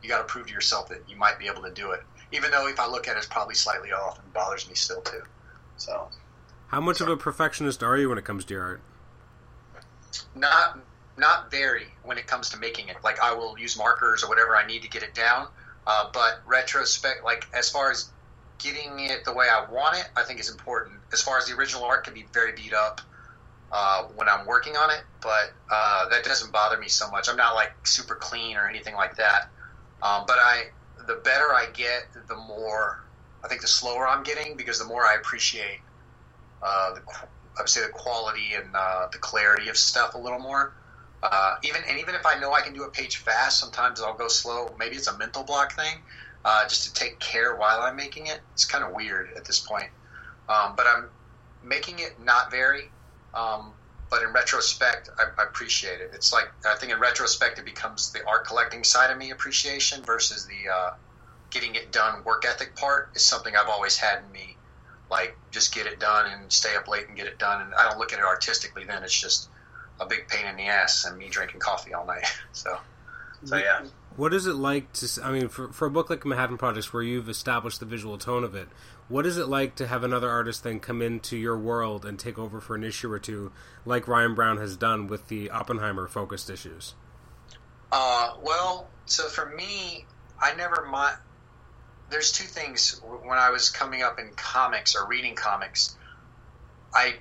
[SPEAKER 2] you got to prove to yourself that you might be able to do it even though if I look at it, it's probably slightly off and bothers me still too. So,
[SPEAKER 1] how much so. of a perfectionist are you when it comes to your art?
[SPEAKER 2] Not, not very when it comes to making it. Like I will use markers or whatever I need to get it down. Uh, but retrospect, like as far as getting it the way I want it, I think is important. As far as the original art can be very beat up, uh, when I'm working on it, but uh, that doesn't bother me so much. I'm not like super clean or anything like that. Um, but I, the better I get, the more I think the slower I'm getting because the more I appreciate uh, the I would say the quality and uh, the clarity of stuff a little more. Uh, even and even if I know I can do a page fast, sometimes I'll go slow. Maybe it's a mental block thing, uh, just to take care while I'm making it. It's kind of weird at this point, um, but I'm making it not very. Um, but in retrospect, I, I, appreciate it. It's like I think in retrospect, it becomes the art collecting side of me appreciation versus the uh, getting it done work ethic part is something I've always had in me. Like just get it done and stay up late and get it done. And I don't look at it artistically. Then it's just a big pain in the ass and me drinking coffee all night. So, so yeah.
[SPEAKER 1] What is it like to? I mean, for for a book like Manhattan Projects, where you've established the visual tone of it, what is it like to have another artist then come into your world and take over for an issue or two, like Ryan Browne has done with the Oppenheimer focused issues?
[SPEAKER 2] Uh, well, so for me, I never mind. There's two things when I was coming up in comics or reading comics. I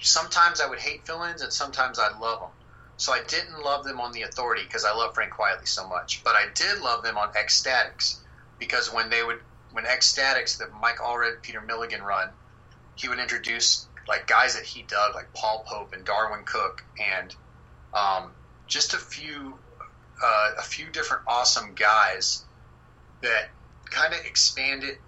[SPEAKER 2] sometimes I would hate fill-ins and sometimes I love them. So I didn't love them on the Authority because I love Frank Quitely so much, but I did love them on X-Statix because when they would when X-Statix, the Mike Allred, Peter Milligan run, he would introduce like guys that he dug, like Paul Pope and Darwyn Cooke, and um, just a few uh, a few different awesome guys that kind of expanded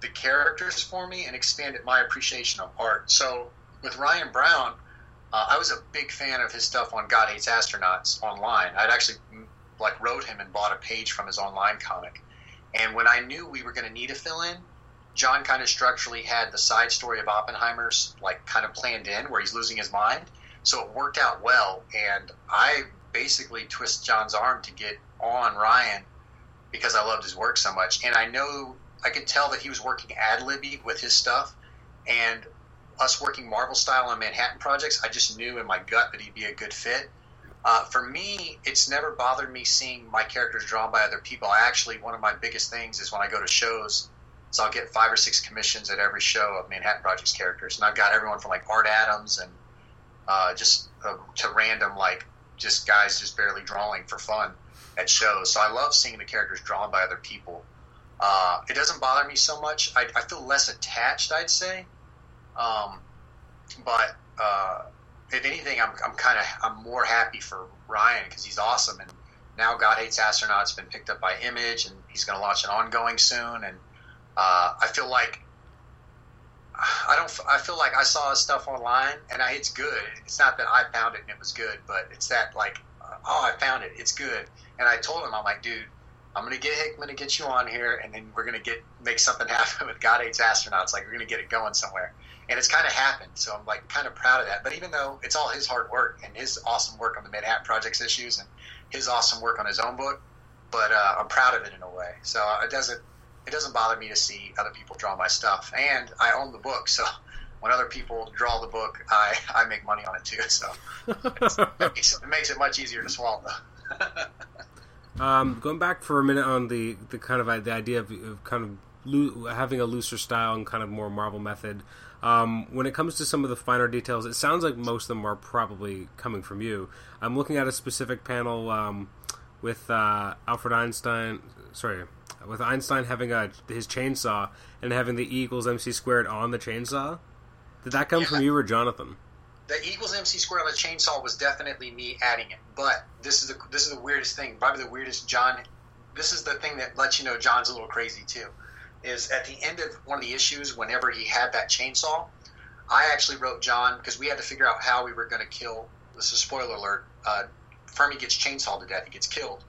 [SPEAKER 2] the characters for me and expanded my appreciation of art. So with Ryan Browne, uh, I was a big fan of his stuff on God Hates Astronauts online. I'd actually like wrote him and bought a page from his online comic. And when I knew we were going to need a fill in, John kind of structurally had the side story of Oppenheimer's like kind of planned in where he's losing his mind. So it worked out well. And I basically twist John's arm to get on Ryan because I loved his work so much. And I know I could tell that he was working ad libby with his stuff, and us working Marvel style on Manhattan projects, I just knew in my gut that he'd be a good fit. Uh, for me, it's never bothered me seeing my characters drawn by other people. I actually, one of my biggest things is when I go to shows, so I'll get five or six commissions at every show of Manhattan Projects characters, and I've got everyone from like Art Adams and uh, just uh, to random like just guys just barely drawing for fun at shows. So I love seeing the characters drawn by other people. Uh, it doesn't bother me so much. I, I feel less attached, I'd say. Um, but uh, if anything, I'm, I'm kind of I'm more happy for Ryan because he's awesome. And now God Hates Astronauts been picked up by Image, and he's going to launch an ongoing soon. And uh, I feel like I don't. I feel like I saw his stuff online, and I, it's good. It's not that I found it and it was good, but it's that like, oh, I found it. It's good. And I told him, I'm like, dude, I'm gonna get Hickman to get you on here, and then we're gonna get make something happen with God Hates Astronauts. Like we're gonna get it going somewhere, and it's kind of happened. So I'm like kind of proud of that. But even though it's all his hard work and his awesome work on the Manhattan Projects issues and his awesome work on his own book, but uh, I'm proud of it in a way. So it doesn't it doesn't bother me to see other people draw my stuff, and I own the book, so. When other people draw the book, I, I make money on it too. So it makes, it makes it much easier to swallow.
[SPEAKER 1] Um, going back for a minute on the, the kind of the idea of, of kind of lo- having a looser style and kind of more Marvel method. Um, when it comes to some of the finer details, it sounds like most of them are probably coming from you. I'm looking at a specific panel um, with uh, Alfred Einstein. Sorry, with Einstein having a, his chainsaw and having the E equals MC squared on the chainsaw. Did that come yeah. from you or Jonathan?
[SPEAKER 2] the equals MC squared on the chainsaw was definitely me adding it. But this is the this is the weirdest thing. Probably the weirdest John. This is the thing that lets you know John's a little crazy too. Is at the end of one of the issues, whenever he had that chainsaw, I actually wrote John because we had to figure out how we were going to kill. This is spoiler alert. Uh, Fermi gets chainsawed to death. He gets killed.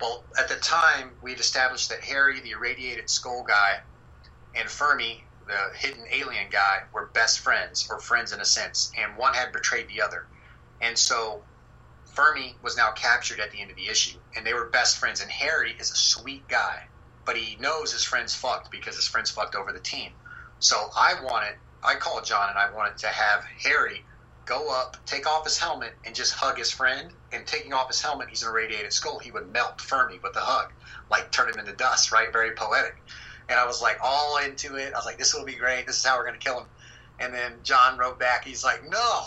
[SPEAKER 2] Well, at the time, we had established that Harry, the irradiated skull guy, and Fermi the hidden alien guy were best friends or friends in a sense, and one had betrayed the other. And so Fermi was now captured at the end of the issue, and they were best friends. And Harry is a sweet guy, but he knows his friends fucked because his friends fucked over the team. So I wanted, I called John and I wanted to have Harry go up, take off his helmet, and just hug his friend. And taking off his helmet, he's an irradiated skull. He would melt Fermi with a hug, like turn him into dust, right? Very poetic and I was like all into it. I was like, this will be great. This is how we're going to kill him. And then John wrote back, he's like, no,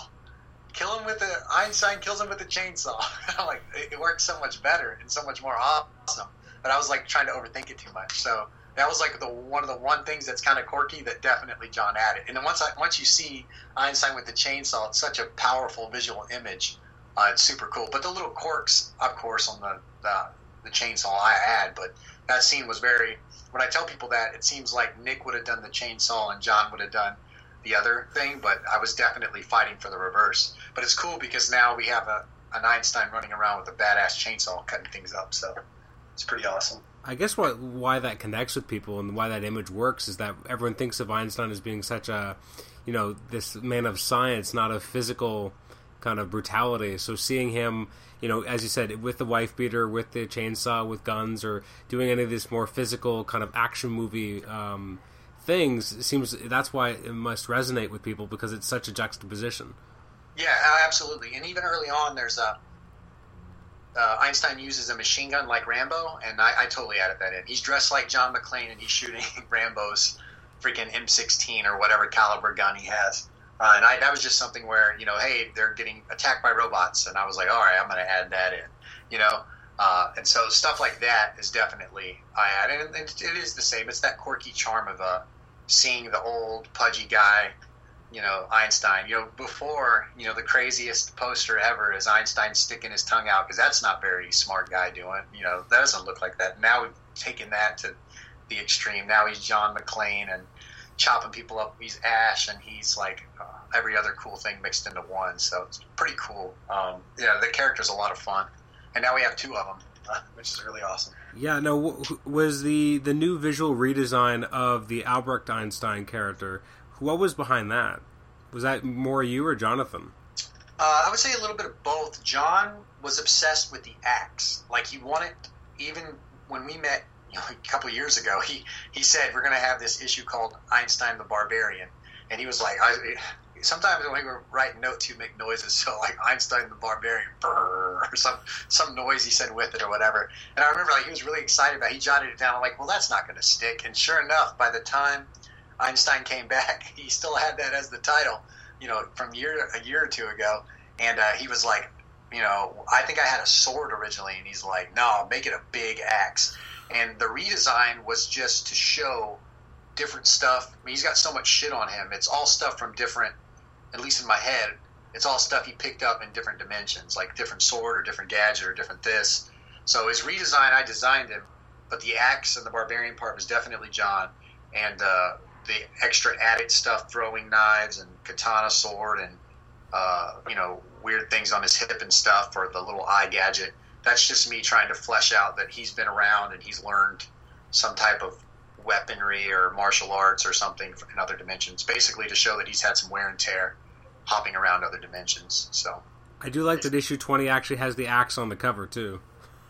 [SPEAKER 2] kill him with the Einstein kills him with the chainsaw. I'm like, it works so much better and so much more awesome. But I was like trying to overthink it too much. So that was like the one of the one things that's kind of quirky that definitely John added. And then once I, once you see Einstein with the chainsaw, it's such a powerful visual image. Uh, it's super cool. But the little quirks, of course, on the, the the chainsaw I add. But that scene was very. When I tell people that, it seems like Nick would have done the chainsaw and John would have done the other thing. But I was definitely fighting for the reverse. But it's cool because now we have a an Einstein running around with a badass chainsaw cutting things up. So it's pretty awesome.
[SPEAKER 1] I guess what why that connects with people and why that image works is that everyone thinks of Einstein as being such a, you know, this man of science, not of physical kind of brutality. So seeing him, you know, as you said, with the wife beater, with the chainsaw, with guns, or doing any of this more physical kind of action movie um, things, seems that's why it must resonate with people because it's such a juxtaposition.
[SPEAKER 2] Yeah, absolutely. And even early on, there's a uh, Einstein uses a machine gun like Rambo, and I, I, totally added that in. He's dressed like John McClane, and he's shooting Rambo's freaking M16 or whatever caliber gun he has. Uh, and I, that was just something where you know, hey, they're getting attacked by robots, and I was like, all right, I'm going to add that in, you know. Uh, and so stuff like that is definitely I add, and, and it is the same. It's that quirky charm of uh, seeing the old pudgy guy you know Einstein. You know, before you know the craziest poster ever is Einstein sticking his tongue out because that's not very smart guy doing. You know, that doesn't look like that. Now we've taken that to the extreme. Now he's John McClane and chopping people up. He's Ash and he's like uh, every other cool thing mixed into one. So it's pretty cool. Um, yeah, the character's a lot of fun, and now we have two of them. Which is really awesome.
[SPEAKER 1] Yeah, no, was the the new visual redesign of the Albert Einstein character what was behind that? Was that more you or Jonathan?
[SPEAKER 2] Uh, I would say a little bit of both. John was obsessed with the axe. Like he wanted, even when we met you know, a couple years ago, he he said we're going to have this issue called Einstein the Barbarian, and he was like, I, sometimes when we were writing notes, he'd make noises, so like Einstein the Barbarian, brrr, or some some noise he said with it or whatever. And I remember like he was really excited about. it. He jotted it down. I'm like, well, that's not going to stick. And sure enough, by the time Einstein came back, he still had that as the title, you know, from year a year or two ago, and uh, he was like, you know, I think I had a sword originally, and he's like, no, make it a big axe. And the redesign was just to show different stuff. I mean, he's got so much shit on him. It's all stuff from different, at least in my head, it's all stuff he picked up in different dimensions, like different sword or different gadget or different this. So his redesign, I designed him, but the axe and the barbarian part was definitely John. And uh, the extra added stuff, throwing knives and katana sword and uh, you know weird things on his hip and stuff, or the little eye gadget. That's just me trying to flesh out that he's been around and he's learned some type of weaponry or martial arts or something in other dimensions, basically to show that he's had some wear and tear hopping around other dimensions. So
[SPEAKER 1] I do like that issue twenty actually has the axe on the cover too.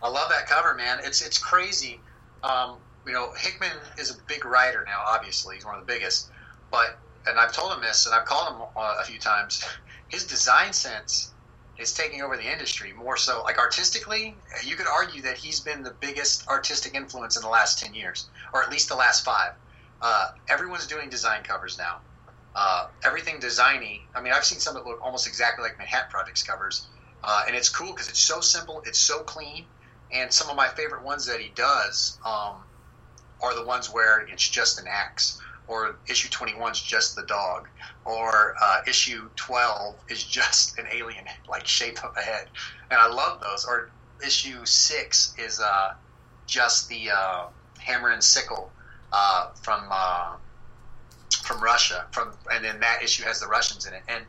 [SPEAKER 2] I love that cover, man. It's it's crazy. Um, you know, Hickman is a big writer now. Obviously, he's one of the biggest. But and I've told him this, and I've called him uh, a few times. His design sense is taking over the industry more so. Like artistically, you could argue that he's been the biggest artistic influence in the last ten years, or at least the last five. Uh, everyone's doing design covers now. Uh, everything designy. I mean, I've seen some that look almost exactly like Manhattan Project's covers, uh, and it's cool because it's so simple, it's so clean, and some of my favorite ones that he does. Um, are the ones where it's just an axe, or issue 21 is just the dog, or uh, issue 12 is just an alien like shape of a head, and I love those. Or issue six is uh, just the uh, hammer and sickle uh, from uh, from Russia, from and then that issue has the Russians in it, and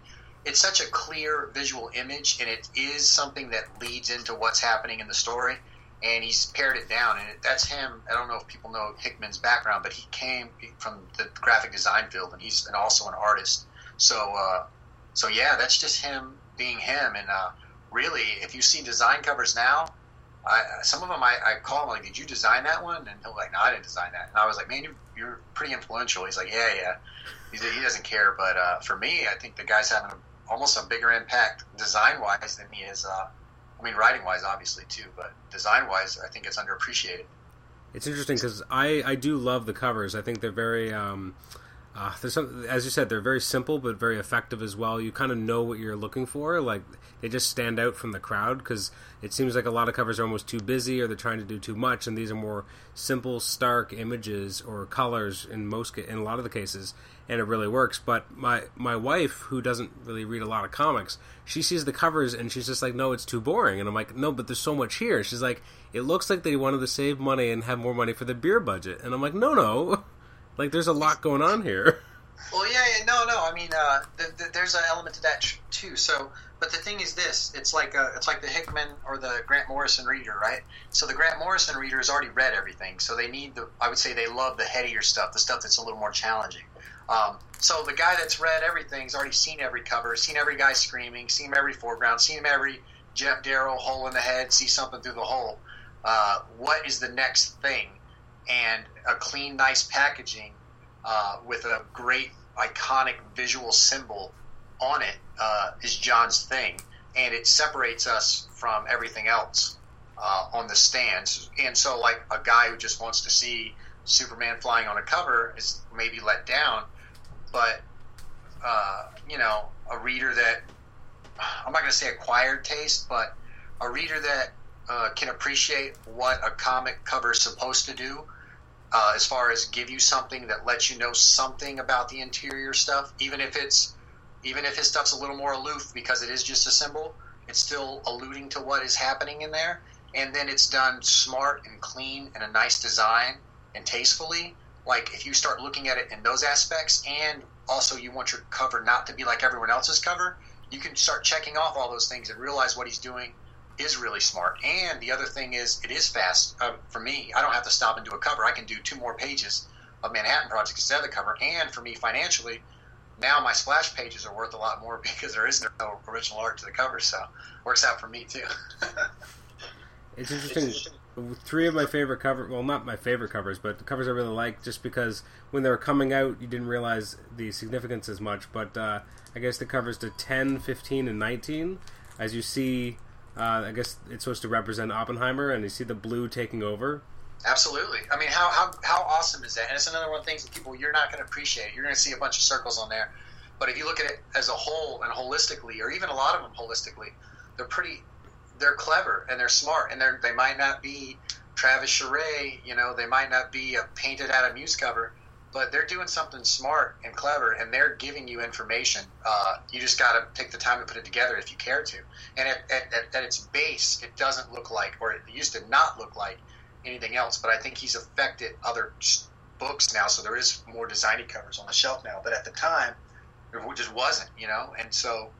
[SPEAKER 2] it's such a clear visual image, and it is something that leads into what's happening in the story and he's pared it down. And that's him. I don't know if people know Hickman's background, but he came from the graphic design field, and he's also an artist. So, uh, so yeah, that's just him being him. And uh, really, if you see design covers now, I, some of them I, I call him like, "Did you design that one?" And he'll like, "No, I didn't design that." And I was like, "Man, you, you're pretty influential." He's like, "Yeah, yeah." He, he doesn't care, but uh, for me, I think the guy's having a, almost a bigger impact design wise than he is uh, I mean, writing wise, obviously too, but design wise, I think it's underappreciated.
[SPEAKER 1] It's interesting because I I do love the covers. I think they're very um, Uh, some, as you said, they're very simple but very effective as well. You kind of know what you're looking for. Like they just stand out from the crowd because it seems like a lot of covers are almost too busy or they're trying to do too much, and these are more simple, stark images or colors in most in a lot of the cases, and it really works. But my my wife, who doesn't really read a lot of comics, she sees the covers and she's just like, "No, it's too boring." And I'm like, "No, but there's so much here." She's like, "It looks like they wanted to save money and have more money for the beer budget," and I'm like, "No, no." Like, there's a lot going on here.
[SPEAKER 2] Well, yeah, yeah no, no. I mean, uh, th- th- there's an element to that too. So, but the thing is, this it's like a, it's like the Hickman or the Grant Morrison reader, right? So the Grant Morrison reader has already read everything, so they need the. I would say they love the headier stuff, the stuff that's a little more challenging. Um, so the guy that's read everything's already seen every cover, seen every guy screaming, seen every foreground, seen every Geof Darrow hole in the head, see something through the hole. Uh, what is the next thing? And a clean, nice packaging uh, with a great iconic visual symbol on it uh, is John's thing, and it separates us from everything else uh, on the stands. And so, like a guy who just wants to see Superman flying on a cover is maybe let down, but uh, you know, a reader that I'm not going to say acquired taste, but a reader that uh, can appreciate what a comic cover is supposed to do uh, as far as give you something that lets you know something about the interior stuff, even if it's even if his stuff's a little more aloof because it is just a symbol, it's still alluding to what is happening in there, and then it's done smart and clean and a nice design and tastefully. Like if you start looking at it in those aspects, and also you want your cover not to be like everyone else's cover, you can start checking off all those things and realize what he's doing is really smart. And the other thing is, it is fast uh, for me. I don't have to stop and do a cover. I can do two more pages of Manhattan Project instead of the cover. And for me, financially, now my splash pages are worth a lot more because there is no original art to the cover. So works out for me too.
[SPEAKER 1] it's interesting. Three of my favorite cover, well, not my favorite covers, but the covers I really like just because when they were coming out, you didn't realize the significance as much. But uh, I guess the covers to 10, 15, and 19, as you see uh, I guess it's supposed to represent Oppenheimer, and you see the blue taking over.
[SPEAKER 2] Absolutely. I mean, how, how, how awesome is that? And it's another one of things that people, you're not going to appreciate. You're going to see a bunch of circles on there. But if you look at it as a whole and holistically, or even a lot of them holistically, they're pretty, they're clever and they're smart. And they're, they might not be Travis Charest, you know, they might not be a painted Adam Hughes cover, but they're doing something smart and clever, and they're giving you information. Uh, you just got to take the time to put it together if you care to. And at, at, at, its base, it doesn't look like, or it used to not look like anything else. But I think he's affected other books now, so there is more designy covers on the shelf now. But at the time, it just wasn't, you know. And so,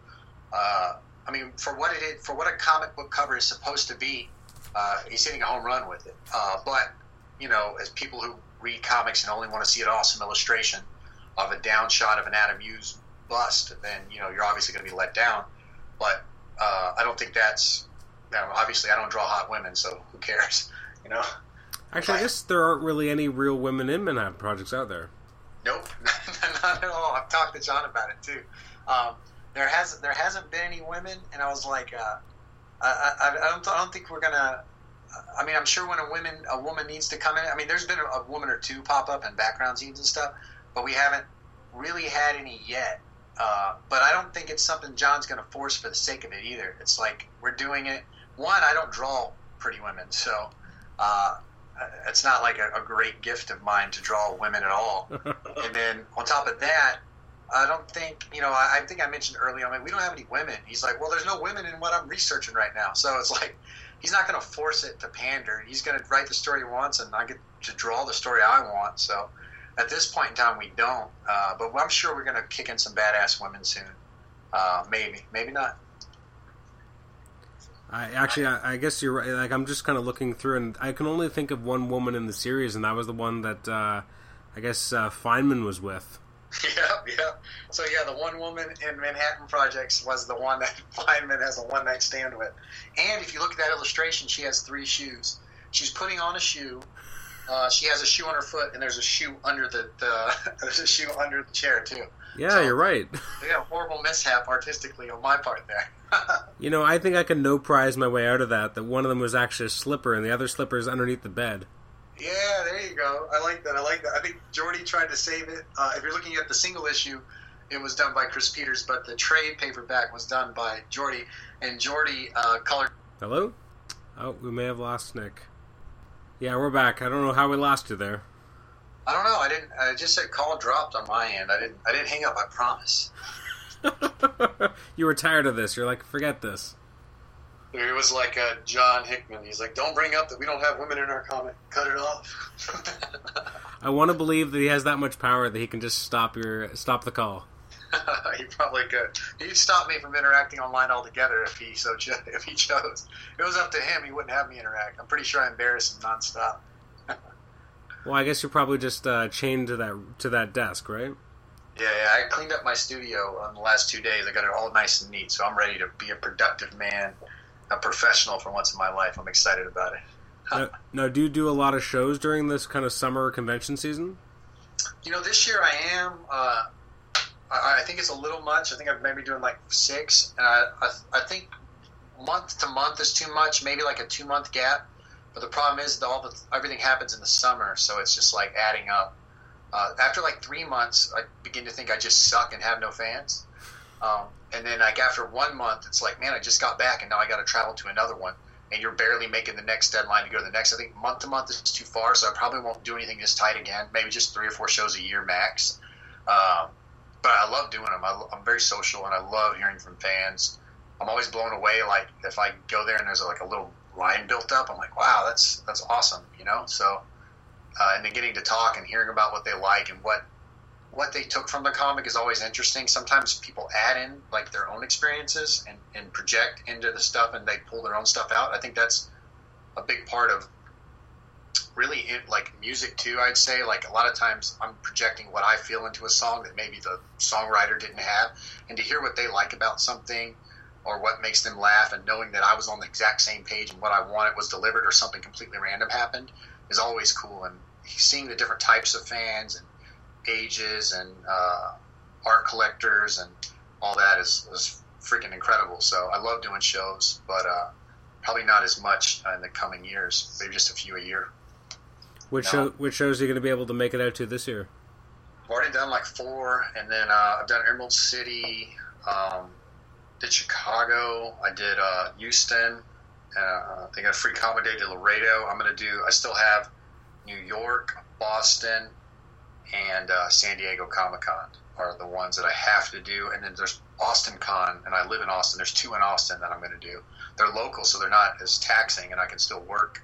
[SPEAKER 2] uh, I mean, for what it is, for what a comic book cover is supposed to be, uh, he's hitting a home run with it. Uh, but you know, as people who read comics and only want to see an awesome illustration of a down shot of an Adam Hughes bust, then you know you're obviously going to be let down. But uh, I don't think that's you know, obviously I don't draw hot women, so who cares, you know?
[SPEAKER 1] Actually, I guess there aren't really any real women in Manhattan projects out there.
[SPEAKER 2] Nope, not at all. I've talked to John about it too. Um, there has there hasn't been any women, and I was like, uh, I, I, I, don't I don't think we're gonna I mean, I'm sure when a woman a woman needs to come in. I mean, there's been a, a woman or two pop up in background scenes and stuff, but we haven't really had any yet. Uh, but I don't think it's something John's going to force for the sake of it either. It's like we're doing it. One, I don't draw pretty women, so uh, it's not like a, a, great gift of mine to draw women at all. and then on top of that, I don't think you know. I, I think I mentioned earlier. I mean, we don't have any women. He's like, well, there's no women in what I'm researching right now. So it's like he's not going to force it to pander. He's going to write the story he wants, and I get to draw the story I want. So at this point in time, we don't. Uh, but I'm sure we're going to kick in some badass women soon. Uh, maybe, maybe not.
[SPEAKER 1] I actually, I, I, guess you're right. Like, I'm just kind of looking through, and I can only think of one woman in the series, and that was the one that uh, I guess uh, Feynman was with.
[SPEAKER 2] Yeah, yeah. So yeah, the one woman in Manhattan Projects was the one that Feynman has a one night stand with. And if you look at that illustration, she has three shoes. She's putting on a shoe. Uh, she has a shoe on her foot, and there's a shoe under the, the there's a shoe under the chair too.
[SPEAKER 1] Yeah, so, you're right.
[SPEAKER 2] Yeah, horrible mishap artistically on my part there.
[SPEAKER 1] you know, I think I can no prize my way out of that. That one of them was actually a slipper, and the other slipper is underneath the bed.
[SPEAKER 2] Yeah, there you go. I like that. I like that. I think Jordy tried to save it. Uh, if you're looking at the single issue, it was done by Chris Peters, but the trade paperback was done by Jordy, and Jordy uh, colored.
[SPEAKER 1] Hello. Oh, we may have lost Nick. Yeah, we're back. I don't know how we lost you there.
[SPEAKER 2] I don't know. I didn't. I just said call dropped on my end. I didn't. I didn't hang up. I promise.
[SPEAKER 1] you were tired of this. You're like, forget this.
[SPEAKER 2] It was like uh, John Hickman. He's like, don't bring up that we don't have women in our comic. Cut it off.
[SPEAKER 1] I want to believe that he has that much power that he can just stop your stop the call.
[SPEAKER 2] he probably could. He'd stop me from interacting online altogether if he so cho- if he chose. It was up to him. He wouldn't have me interact. I'm pretty sure I embarrass him nonstop.
[SPEAKER 1] well, I guess you're probably just uh, chained to that to that desk, right?
[SPEAKER 2] Yeah, yeah. I cleaned up my studio on the last two days. I got it all nice and neat, so I'm ready to be a productive man, a professional for once in my life. I'm excited about it.
[SPEAKER 1] now, now, do you do a lot of shows during this kind of summer convention season?
[SPEAKER 2] You know, this year I am. Uh, I, I, think it's a little much. I think I'm maybe doing like six. And I, I, I think month to month is too much. Maybe like a two month gap. But the problem is that all the everything happens in the summer, so it's just like adding up. Uh, after like three months, I begin to think I just suck and have no fans. Um, and then like after one month, it's like, man, I just got back and now I got to travel to another one. And you're barely making the next deadline to go to the next. I think month to month is too far, so I probably won't do anything this tight again. Maybe just three or four shows a year max. Um, but I love doing them. I, am very social and I love hearing from fans. I'm always blown away. Like if I go there and there's like a little line built up, I'm like, wow, that's that's awesome, you know. So uh, and then getting to talk and hearing about what they like and what what they took from the comic is always interesting. Sometimes people add in like their own experiences and, and project into the stuff and they pull their own stuff out. I think that's a big part of really like music too. I'd say like a lot of times I'm projecting what I feel into a song that maybe the songwriter didn't have, and to hear what they like about something or what makes them laugh, and knowing that I was on the exact same page and what I wanted was delivered or something completely random happened is always cool. And seeing the different types of fans and ages and uh, art collectors and all that is, is freaking incredible. So I love doing shows, but uh, probably not as much in the coming years. Maybe just a few a year.
[SPEAKER 1] Which show, which shows are you going to be able to make it out to this year?
[SPEAKER 2] I've already done like four, and then uh, I've done Emerald City, um, did Chicago, I did uh, Houston, uh, they got a free comedy day to Laredo. I'm going to do. I still have New York, Boston, and uh, San Diego Comic Con are the ones that I have to do. And then there's Austin Con, and I live in Austin. There's two in Austin that I'm going to do. They're local, so they're not as taxing, and I can still work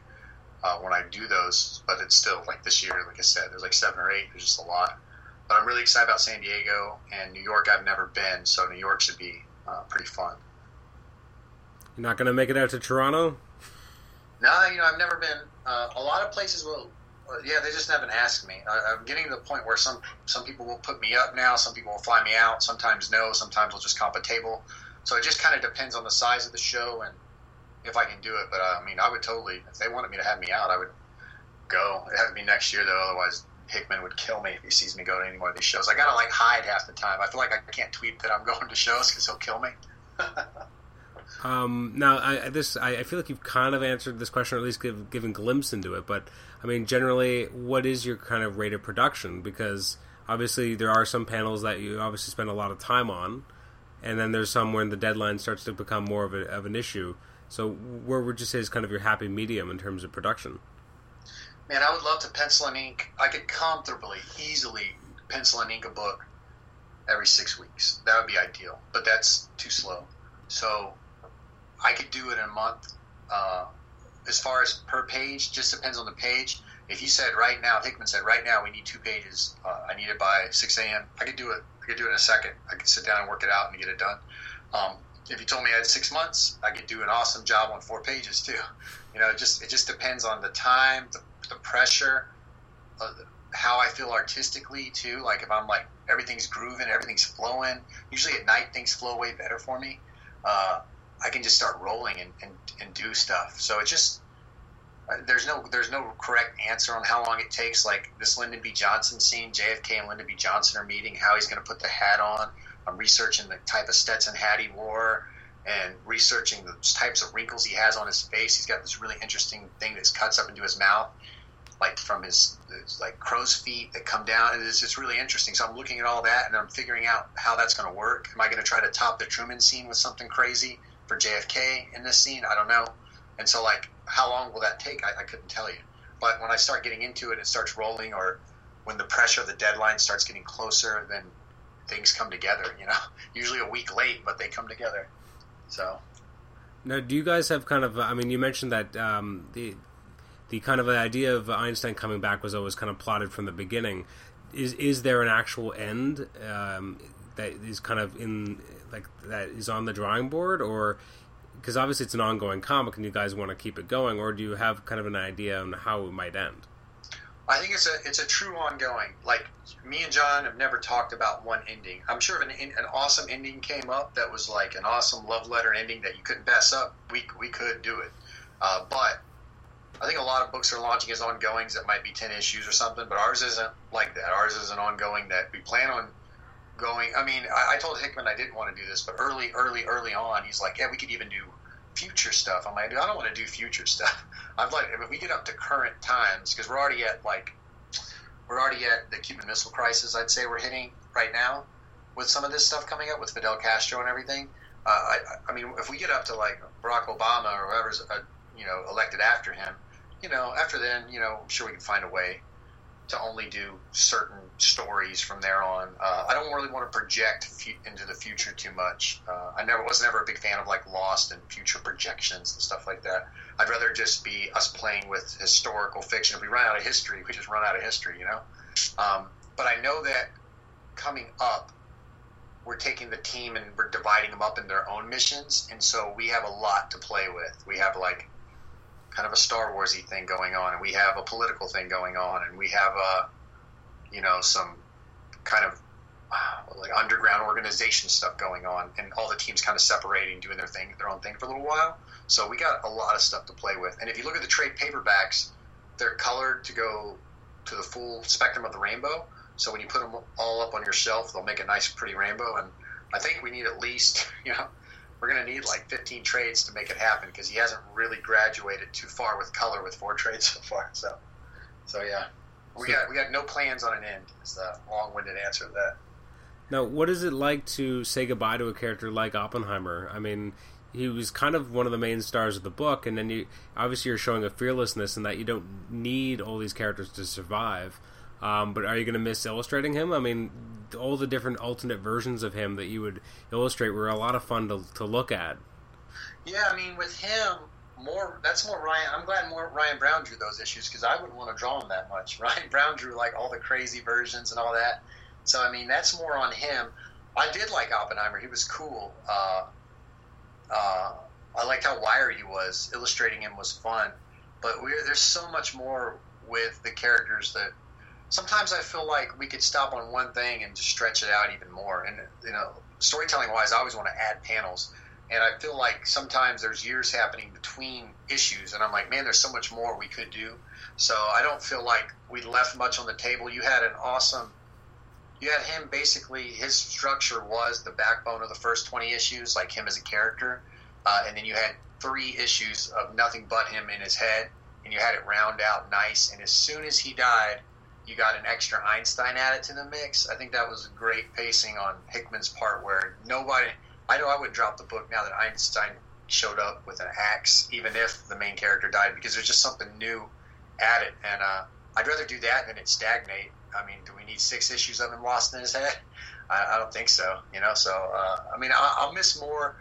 [SPEAKER 2] uh, when I do those. But it's still like this year, like I said, there's like seven or eight. There's just a lot. But I'm really excited about San Diego and New York. I've never been, so New York should be uh, pretty fun.
[SPEAKER 1] You're not going to make it out to Toronto?
[SPEAKER 2] No, you know, I've never been. Uh, a lot of places will, yeah, they just haven't asked me. I, am getting to the point where some some people will put me up now, some people will fly me out, sometimes no, sometimes we'll just comp a table. So it just kind of depends on the size of the show and if I can do it. But uh, I mean, I would totally, if they wanted me to have me out, I would go. It had to be next year though, otherwise Hickman would kill me if he sees me go to any more of these shows. I gotta like hide half the time. I feel like I can't tweet that I'm going to shows because he'll kill me.
[SPEAKER 1] Um, now, I, this I, I, feel like you've kind of answered this question, or at least give, given glimpse into it. But I mean, generally, what is your kind of rate of production? Because obviously, there are some panels that you obviously spend a lot of time on, and then there's some when the deadline starts to become more of, a, of an issue. So, where would you say is kind of your happy medium in terms of production?
[SPEAKER 2] Man, I would love to pencil and ink. I could comfortably, easily pencil and ink a book every six weeks. That would be ideal, but that's too slow. So I could do it in a month. Uh, as far as per page, just depends on the page. If you said right now, Hickman said right now we need two pages. Uh, I need it by 6 a.m. I could do it. I could do it in a second. I could sit down and work it out and get it done. Um, if you told me I had six months, I could do an awesome job on four pages too. You know, it just it just depends on the time, the, the pressure, uh, how I feel artistically too. Like if I'm like everything's grooving, everything's flowing. Usually at night things flow way better for me. Uh, I can just start rolling and, and, and do stuff. So it just uh, there's no there's no correct answer on how long it takes. Like this Lyndon B. Johnson scene, JFK and Lyndon B. Johnson are meeting. How he's going to put the hat on. I'm researching the type of Stetson hat he wore and researching the types of wrinkles he has on his face. He's got this really interesting thing that cuts up into his mouth. like from his, his like crow's feet that come down. And it's just really interesting. So I'm looking at all that and I'm figuring out how that's going to work. Am I going to try to top the Truman scene with something crazy for JFK in this scene? I don't know. And so like, how long will that take? I, I couldn't tell you. But when I start getting into it, it starts rolling, or when the pressure of the deadline starts getting closer, then things come together. You know, usually a week late, but they come together. So.
[SPEAKER 1] Now, do you guys have kind of? I mean, you mentioned that um, the the kind of idea of Einstein coming back was always kind of plotted from the beginning. Is is there an actual end um, that is kind of in like that is on the drawing board, or because obviously it's an ongoing comic and you guys want to keep it going, or do you have kind of an idea on how it might end?
[SPEAKER 2] I think it's a it's a true ongoing. Like me and John have never talked about one ending. I'm sure if an an awesome ending came up that was like an awesome love letter ending that you couldn't pass up, we we could do it. Uh, but I think a lot of books are launching as ongoings that might be 10 issues or something, but ours isn't like that. Ours is an ongoing that we plan on going. I mean, I, I told Hickman I didn't want to do this, but early, early, early on, he's like, yeah, we could even do future stuff. I'm like, I don't want to do future stuff. I'd like, if we get up to current times, because we're already at like, we're already at the Cuban Missile Crisis, I'd say we're hitting right now with some of this stuff coming up with Fidel Castro and everything. Uh, I, I mean, if we get up to like Barack Obama or whoever's, uh, you know, elected after him, you know, after then, you know, I'm sure we can find a way to only do certain stories from there on. Uh, I don't really want to project into the future too much. Uh, I never was never a big fan of like Lost and future projections and stuff like that. I'd rather just be us playing with historical fiction. If we run out of history, we just run out of history, you know. Um, but I know that coming up, we're taking the team and we're dividing them up in their own missions, and so we have a lot to play with. We have like kind of a Star Warsy thing going on, and we have a political thing going on, and we have a, you know, some kind of uh, like underground organization stuff going on, and all the teams kind of separating, doing their thing, their own thing for a little while. So we got a lot of stuff to play with. And if you look at the trade paperbacks, they're colored to go to the full spectrum of the rainbow. So when you put them all up on your shelf, they'll make a nice, pretty rainbow. And I think we need at least, you know, we're going to need like 15 trades to make it happen because he hasn't really graduated too far with color with four trades so far. So, so yeah, we got we got no plans on an end. Is the long-winded answer to that.
[SPEAKER 1] Now, what is it like to say goodbye to a character like Oppenheimer? I mean, he was kind of one of the main stars of the book, and then you obviously you're showing a fearlessness in that you don't need all these characters to survive. Um, but are you going to miss illustrating him? I mean, all the different alternate versions of him that you would illustrate were a lot of fun to, to look at.
[SPEAKER 2] Yeah, I mean, with him, more that's more Ryan. I'm glad more Ryan Browne drew those issues because I wouldn't want to draw them that much. Ryan Browne drew like all the crazy versions and all that. So I mean, that's more on him. I did like Oppenheimer. He was cool. Uh, uh, I liked how wired he was. Illustrating him was fun. But there's so much more with the characters that sometimes I feel like we could stop on one thing and just stretch it out even more. And you know, storytelling wise, I always want to add panels, and I feel like sometimes there's years happening between issues, and I'm like, man, there's so much more we could do. So I don't feel like we left much on the table. You had an awesome. You had him basically. His structure was the backbone of the first 20 issues, like him as a character, uh, and then you had three issues of nothing but him in his head, and you had it round out nice. And as soon as he died, you got an extra Einstein added to the mix. I think that was great pacing on Hickman's part, where nobody. I know I would drop the book now that Einstein showed up with an axe, even if the main character died, because there's just something new added, and uh, I'd rather do that than it stagnate. I mean, do we need six issues of him lost in his head? I, I don't think so. You know, so uh, I mean, I, I'll miss more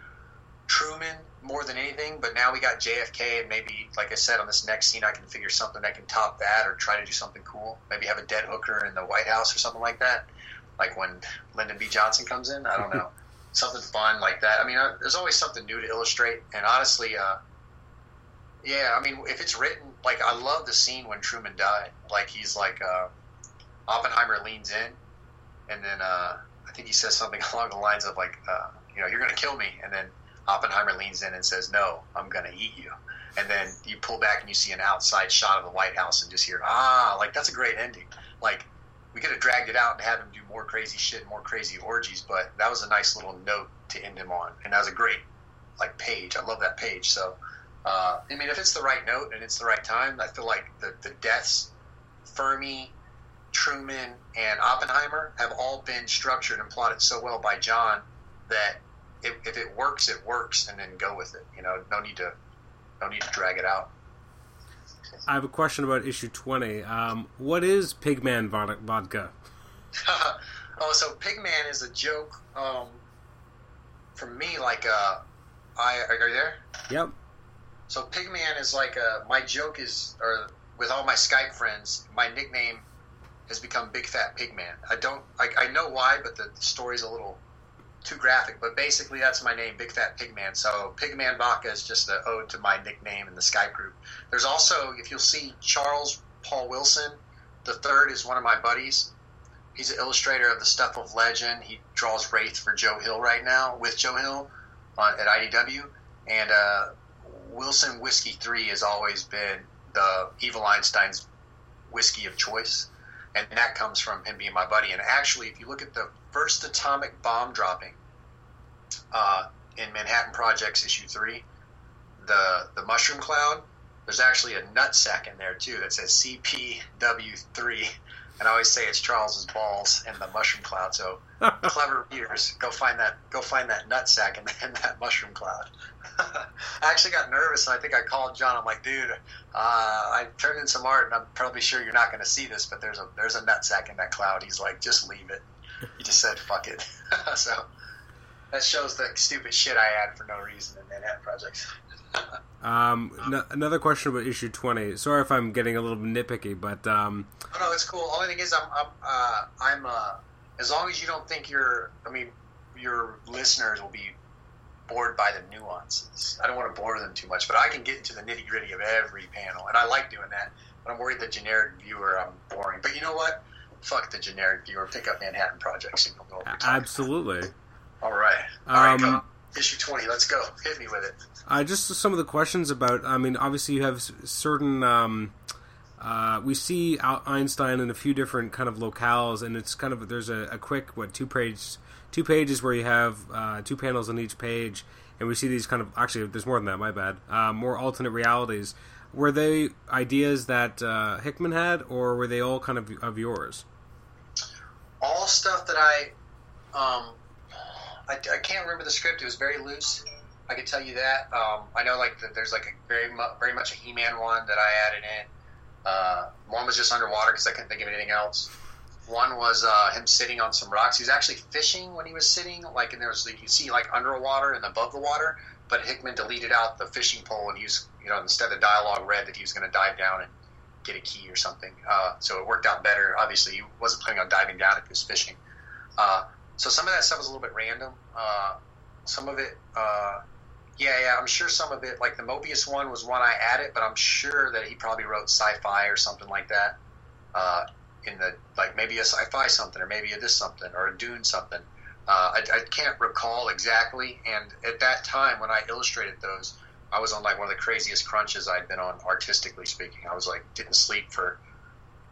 [SPEAKER 2] Truman more than anything. But now we got JFK, and maybe, like I said, on this next scene, I can figure something that can top that, or try to do something cool. Maybe have a dead hooker in the White House or something like that. Like when Lyndon B. Johnson comes in. I don't know, something fun like that. I mean, uh, there's always something new to illustrate, and honestly, uh, yeah, I mean, if it's written, like I love the scene when Truman died. Like he's like uh, Oppenheimer leans in, and then uh, I think he says something along the lines of like, uh, you know, you're gonna kill me, and then Oppenheimer leans in and says, "No, I'm going to eat you." And then you pull back and you see an outside shot of the White House and just hear, "Ah!" Like that's a great ending. Like we could have dragged it out and have him do more crazy shit, more crazy orgies, but that was a nice little note to end him on, and that was a great like page. I love that page. So, uh, I mean, if it's the right note and it's the right time, I feel like the the deaths Fermi, Truman, and Oppenheimer have all been structured and plotted so well by John that if, if it works, it works, and then go with it. You know, no need to no need to drag it out.
[SPEAKER 1] I have a question about issue twenty. Um, what is Pigman vodka?
[SPEAKER 2] oh, so Pigman is a joke um, from me. Like, uh, I are you there?
[SPEAKER 1] Yep.
[SPEAKER 2] So Pigman is like a my joke is or with all my Skype friends, my nickname has become Big Fat Pigman. I don't I, I know why, but the story's a little too graphic, but basically that's my name, Big Fat Pigman. So Pigman Vodka is just an ode to my nickname in the Skype group. There's also, if you'll see, Charles Paul Wilson, the third is one of my buddies. He's an illustrator of the stuff of legend. He draws Wraith for Joe Hill right now with Joe Hill on, at IDW, and uh, Wilson Whiskey Three has always been the Evil Einstein's whiskey of choice and that comes from him being my buddy. And actually, if you look at the first atomic bomb dropping uh, in Manhattan Projects issue three, the the mushroom cloud, there's actually a nutsack in there too that says CPW three, and I always say it's Charles's balls and the mushroom cloud. So clever readers, go find that go find that nutsack in, in that mushroom cloud. I actually got nervous. And I think I called John. I'm like, dude, uh, I turned in some art, and I'm probably sure you're not going to see this, but there's a there's a nutsack in that cloud. He's like, just leave it. He just said, fuck it. so that shows the stupid shit I had for no reason in Manhattan Projects.
[SPEAKER 1] um, n- another question about issue 20. Sorry if I'm getting a little nitpicky, but um,
[SPEAKER 2] oh, no, it's cool. Only thing is, I'm I'm, uh, I'm uh, as long as you don't think you're, I mean, your listeners will be bored by the nuances. I don't want to bore them too much, but I can get into the nitty gritty of every panel, and I like doing that. But I'm worried the generic viewer I'm boring. But you know what? Fuck the generic viewer. Pick up Manhattan Project, so you'll know what
[SPEAKER 1] Absolutely.
[SPEAKER 2] About. All right. All um, right, go. Issue 20. Let's go. Hit me with it.
[SPEAKER 1] Uh, just some of the questions about. I mean, obviously you have certain. Um, uh, we see Einstein in a few different kind of locales, and it's kind of there's a, a quick what two pages two pages where you have uh, two panels on each page, and we see these kind of actually there's more than that. My bad. Uh, more alternate realities. Were they ideas that uh, Hickman had, or were they all kind of of yours?
[SPEAKER 2] All stuff that I, um, I, I can't remember the script. It was very loose. I can tell you that. Um, I know like that there's like a very mu- very much a He-Man one that I added in. Uh, one was just underwater because I couldn't think of anything else. One was uh, him sitting on some rocks. He was actually fishing when he was sitting, like, and there was you see like underwater and above the water. But Hickman deleted out the fishing pole, and he was, you know, instead of dialogue read that he was going to dive down and get a key or something. Uh, so it worked out better. Obviously, he wasn't planning on diving down if he was fishing. Uh, so some of that stuff was a little bit random. Uh, some of it, uh, yeah, yeah, I'm sure some of it, like the Moebius one, was one I added, but I'm sure that he probably wrote sci-fi or something like that. Uh, in the like maybe a sci-fi something or maybe a this something or a Dune something. Uh, I, I, can't recall exactly. And at that time when I illustrated those, I was on like one of the craziest crunches I'd been on artistically speaking. I was like didn't sleep for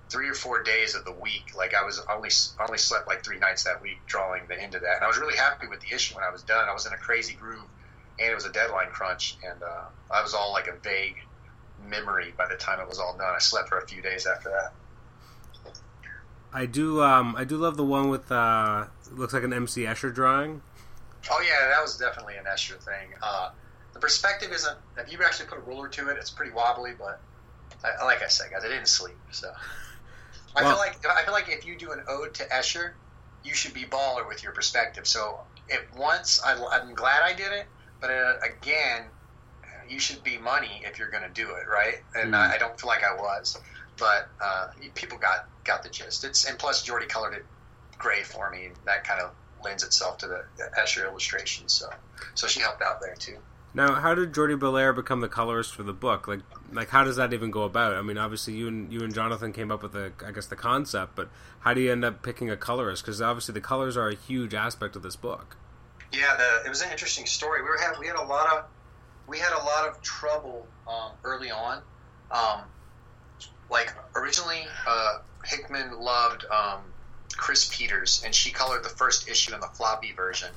[SPEAKER 2] three or four days of the week. Like I was only only slept like three nights that week drawing the end of that. And I was really happy with the issue when I was done. I was in a crazy groove, and it was a deadline crunch, and uh, I was all like a vague memory by the time it was all done. I slept for a few days after that.
[SPEAKER 1] I do. Um, I do love the one with uh, looks like an MC Escher drawing.
[SPEAKER 2] Oh yeah, that was definitely an Escher thing. Uh, the perspective isn't. If you actually put a ruler to it, it's pretty wobbly. But I, like I said, guys, I didn't sleep, so I well, feel like I feel like if you do an ode to Escher, you should be baller with your perspective. So it once I, am glad I did it, but uh, again, you should be money if you're going to do it, right? And mm. I, I don't feel like I was but uh, people got got the gist. It's and plus Jordie colored it gray for me. And that kind of lends itself to the Escher illustration. So so she helped out there too.
[SPEAKER 1] Now, how did Jordie Bellaire become the colorist for the book? Like, like how does that even go about? I mean, obviously you and you and Jonathan came up with the, I guess, the concept, but how do you end up picking a colorist? Because obviously the colors are a huge aspect of this book.
[SPEAKER 2] Yeah, the, it was an interesting story. We were had we had a lot of we had a lot of trouble um, early on. Um, like originally uh, Hickman loved um, Chris Peters, and she colored the first issue in the floppy version,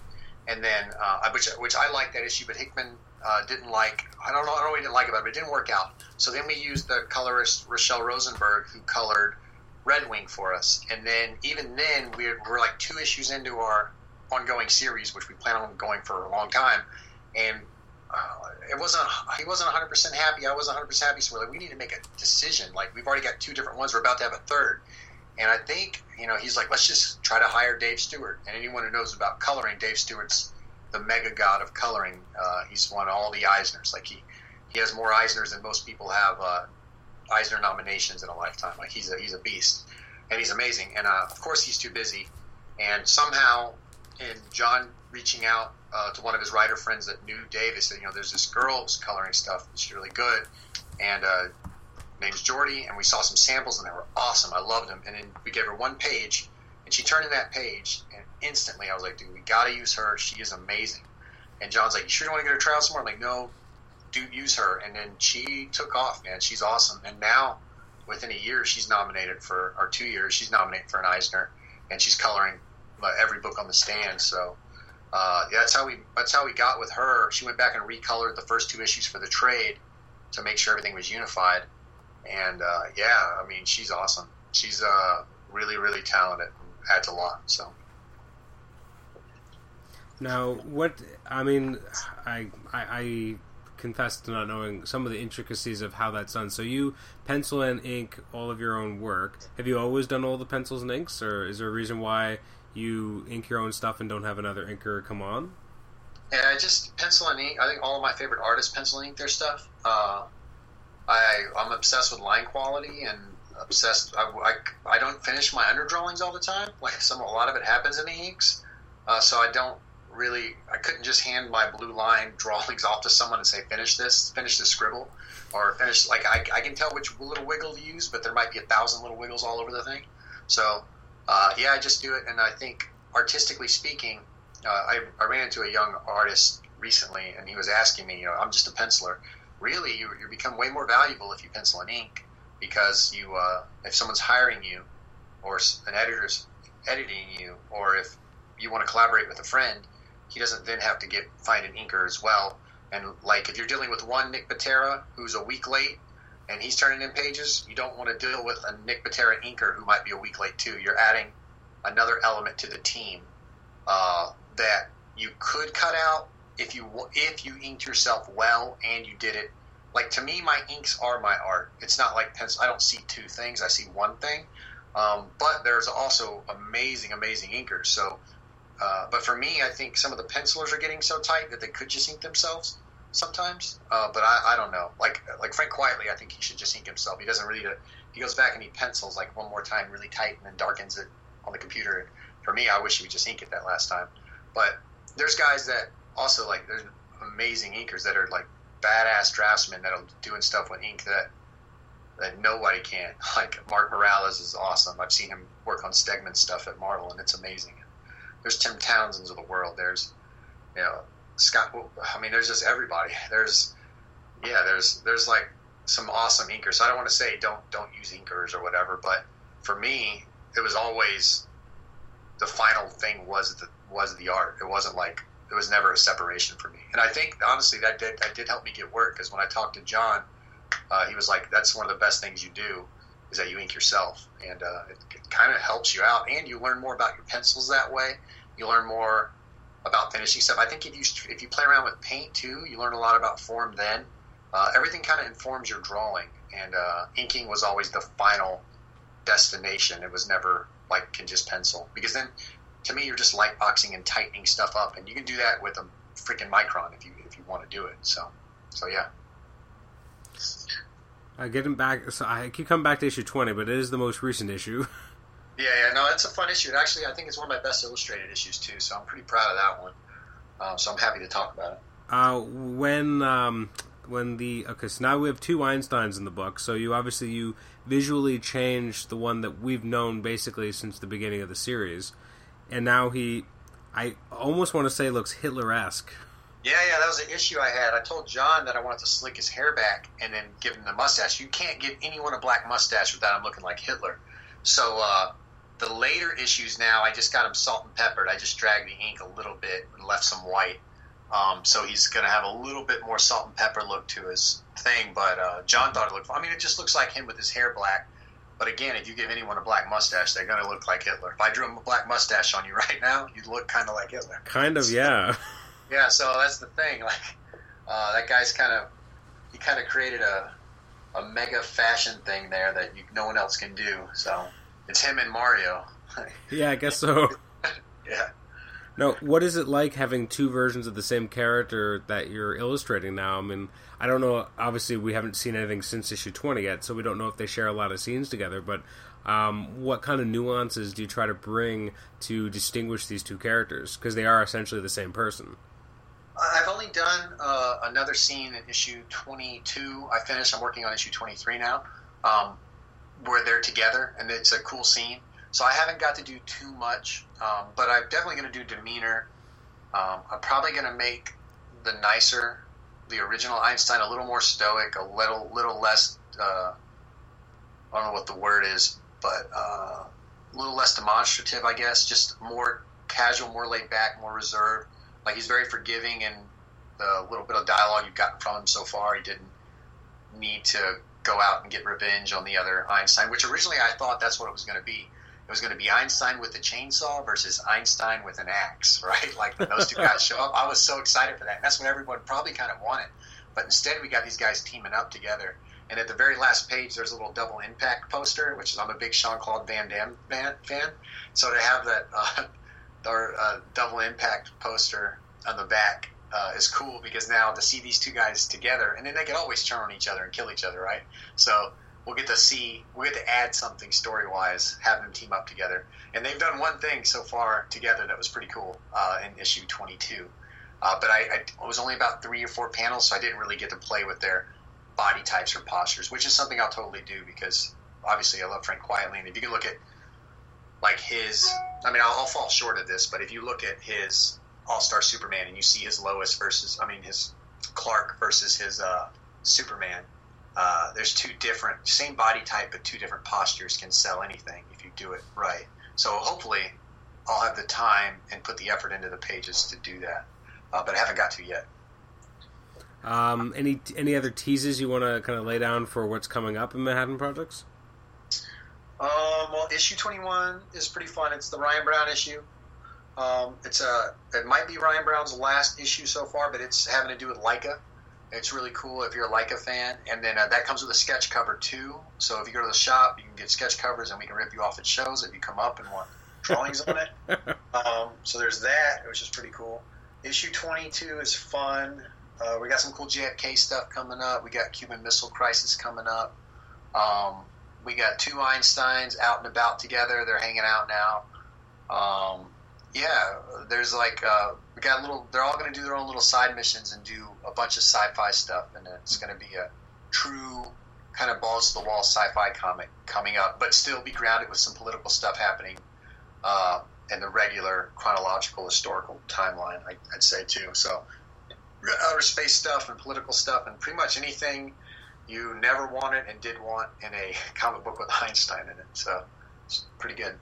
[SPEAKER 2] and then uh, which which I liked that issue, but Hickman uh, didn't like. I don't know. I don't know what he didn't like about it, but it didn't work out. So then we used the colorist Rochelle Rosenberg, who colored Red Wing for us. And then even then, we're, we're like two issues into our ongoing series, which we plan on going for a long time. And uh, it wasn't he wasn't 100 percent happy. I wasn't 100 percent happy. So we're like, we need to make a decision. Like we've already got two different ones. We're about to have a third. And I think you know he's like, let's just try to hire Dave Stewart. And anyone who knows about coloring, Dave Stewart's the mega god of coloring. Uh, he's won all the Eisners. Like he he has more Eisners than most people have uh, Eisner nominations in a lifetime. Like he's a he's a beast, and he's amazing. And uh, of course he's too busy. And somehow, in John reaching out uh, to one of his writer friends that knew they said, you know, there's this girl who's coloring stuff. She's really good, and uh, name's Jordie. And we saw some samples, and they were awesome. I loved them. And then we gave her one page, and she turned in that page, and instantly I was like, dude, we got to use her. She is amazing. And John's like, you sure you want to get her trial somewhere? I'm like, no, do use her. And then she took off, man. She's awesome. And now, within a year, she's nominated for, or two years, she's nominated for an Eisner, and she's coloring uh, every book on the stand. So uh, that's how we that's how we got with her. She went back and recolored the first two issues for the trade to make sure everything was unified. And uh, yeah, I mean, she's awesome. She's uh, really really talented. Adds a lot. So.
[SPEAKER 1] Now, what I mean, I, I, I confess to not knowing some of the intricacies of how that's done. So you pencil and ink all of your own work. Have you always done all the pencils and inks, or is there a reason why you ink your own stuff and don't have another inker come on?
[SPEAKER 2] Yeah, I just pencil and ink. I think all of my favorite artists pencil and ink their stuff. Uh, I I'm obsessed with line quality and obsessed. I, I, I don't finish my underdrawings all the time. Like some a lot of it happens in the inks, uh, so I don't really. I couldn't just hand my blue line drawings off to someone and say finish this, finish this scribble, or finish. Like I, I can tell which little wiggle to use, but there might be a thousand little wiggles all over the thing. So uh, yeah, I just do it, and I think artistically speaking, uh, I, I ran into a young artist recently, and he was asking me, you know, I'm just a penciler. Really, you, you become way more valuable if you pencil and ink because you, uh, if someone's hiring you, or an editor's editing you, or if you want to collaborate with a friend, he doesn't then have to get find an inker as well. And like if you're dealing with one Nick Pitarra who's a week late, and he's turning in pages, you don't want to deal with a Nick Pitarra inker who might be a week late too. You're adding another element to the team uh, that you could cut out if you if you inked yourself well and you did it. Like to me, my inks are my art. It's not like pencil. I don't see two things. I see one thing. Um, but there's also amazing, amazing inkers. So, uh, but for me, I think some of the pencilers are getting so tight that they could just ink themselves sometimes. Uh, but I, I don't know. Like like Frank Quitely, I think he should just ink himself. He doesn't really. He goes back and he pencils like one more time really tight and then darkens it on the computer. And for me, I wish he would just ink it that last time. But there's guys that also like there's amazing inkers that are like badass draftsmen that are doing stuff with ink that that nobody can. Like Mark Morales is awesome. I've seen him work on Stegman stuff at Marvel, and it's amazing. There's Tim Townsends of the world. There's you know Scott. I mean, there's just everybody. There's yeah, there's there's like some awesome inkers. So I don't want to say don't don't use inkers or whatever, but for me, it was always the final thing was the was the art. It wasn't like it was never a separation for me. And I think honestly that did that did help me get work because when I talked to John, uh, he was like, "That's one of the best things you do." Is that you ink yourself, and uh, it, it kind of helps you out, and you learn more about your pencils that way. You learn more about finishing stuff. I think if you if you play around with paint too, you learn a lot about form. Then uh, everything kind of informs your drawing, and uh, inking was always the final destination. It was never like can just pencil because then to me you're just light boxing and tightening stuff up, and you can do that with a freaking micron if you if you want to do it. So so yeah.
[SPEAKER 1] Uh, getting back, so I keep coming back to issue twenty, but it is the most recent issue.
[SPEAKER 2] Yeah, yeah, no, it's a fun issue. And actually, I think it's one of my best illustrated issues too. So I'm pretty proud of that one. Um, so I'm happy to talk about it.
[SPEAKER 1] Uh, when um, when the okay, so now we have two Einsteins in the book. So you obviously you visually changed the one that we've known basically since the beginning of the series, and now he, I almost want to say looks Hitler esque.
[SPEAKER 2] Yeah, yeah, that was an issue I had. I told John that I wanted to slick his hair back and then give him the mustache. You can't give anyone a black mustache without him looking like Hitler. So uh, the later issues now, I just got him salt and peppered. I just dragged the ink a little bit and left some white. Um, so he's going to have a little bit more salt and pepper look to his thing. But uh, John thought it looked. I mean, it just looks like him with his hair black. But again, if you give anyone a black mustache, they're going to look like Hitler. If I drew a black mustache on you right now, you'd look kind of like Hitler.
[SPEAKER 1] Kind of, yeah.
[SPEAKER 2] Yeah, so that's the thing. Like uh, that guy's kind of he kind of created a a mega fashion thing there that you, no one else can do. So it's him and Mario.
[SPEAKER 1] yeah, I guess so.
[SPEAKER 2] yeah.
[SPEAKER 1] Now, what is it like having two versions of the same character that you're illustrating now? I mean, I don't know. Obviously, we haven't seen anything since issue 20 yet, so we don't know if they share a lot of scenes together. But um, what kind of nuances do you try to bring to distinguish these two characters? Because they are essentially the same person.
[SPEAKER 2] I've only done uh, another scene in issue 22. I finished. I'm working on issue 23 now, um, where they're together, and it's a cool scene. So I haven't got to do too much, um, but I'm definitely going to do demeanor. Um, I'm probably going to make the nicer, the original Einstein, a little more stoic, a little little less. Uh, I don't know what the word is, but uh, a little less demonstrative, I guess. Just more casual, more laid back, more reserved. Like he's very forgiving, and the little bit of dialogue you've gotten from him so far, he didn't need to go out and get revenge on the other Einstein, which originally I thought that's what it was going to be it was going to be Einstein with a chainsaw versus Einstein with an axe, right? Like when those two guys show up, I was so excited for that. And that's what everyone probably kind of wanted. But instead, we got these guys teaming up together. And at the very last page, there's a little double impact poster, which is I'm a big Jean-Claude Van Damme fan. So to have that uh, our, uh, double impact poster on the back uh, is cool because now to see these two guys together, and then they can always turn on each other and kill each other, right? So we'll get to see, we'll get to add something story wise, have them team up together. And they've done one thing so far together that was pretty cool uh, in issue 22. Uh, but I, I, it was only about three or four panels, so I didn't really get to play with their body types or postures, which is something I'll totally do because obviously I love Frank Quitely, And if you can look at like his, I mean, I'll, I'll fall short of this, but if you look at his All Star Superman and you see his Lois versus, I mean, his Clark versus his uh, Superman, uh, there's two different, same body type, but two different postures can sell anything if you do it right. So hopefully, I'll have the time and put the effort into the pages to do that, uh, but I haven't got to yet.
[SPEAKER 1] Um, any any other teases you want to kind of lay down for what's coming up in Manhattan Projects?
[SPEAKER 2] Um, well, issue 21 is pretty fun. It's the Ryan Browne issue. Um, it's a it might be Ryan Browne's last issue so far, but it's having to do with Laika. It's really cool if you're a Laika fan, and then uh, that comes with a sketch cover too. So if you go to the shop, you can get sketch covers, and we can rip you off at shows if you come up and want drawings on it. Um, so there's that, which is pretty cool. Issue 22 is fun. Uh, we got some cool JFK stuff coming up. We got Cuban Missile Crisis coming up. Um, we got two Einsteins out and about together. They're hanging out now. Um, yeah, there's like uh, we got little. They're all going to do their own little side missions and do a bunch of sci-fi stuff, and it's going to be a true kind of balls to the wall sci-fi comic coming up, but still be grounded with some political stuff happening uh, the regular chronological historical timeline. I, would say too. So outer space stuff and political stuff and pretty much anything you never wanted and did want in a comic book with Einstein in it. So it's pretty good.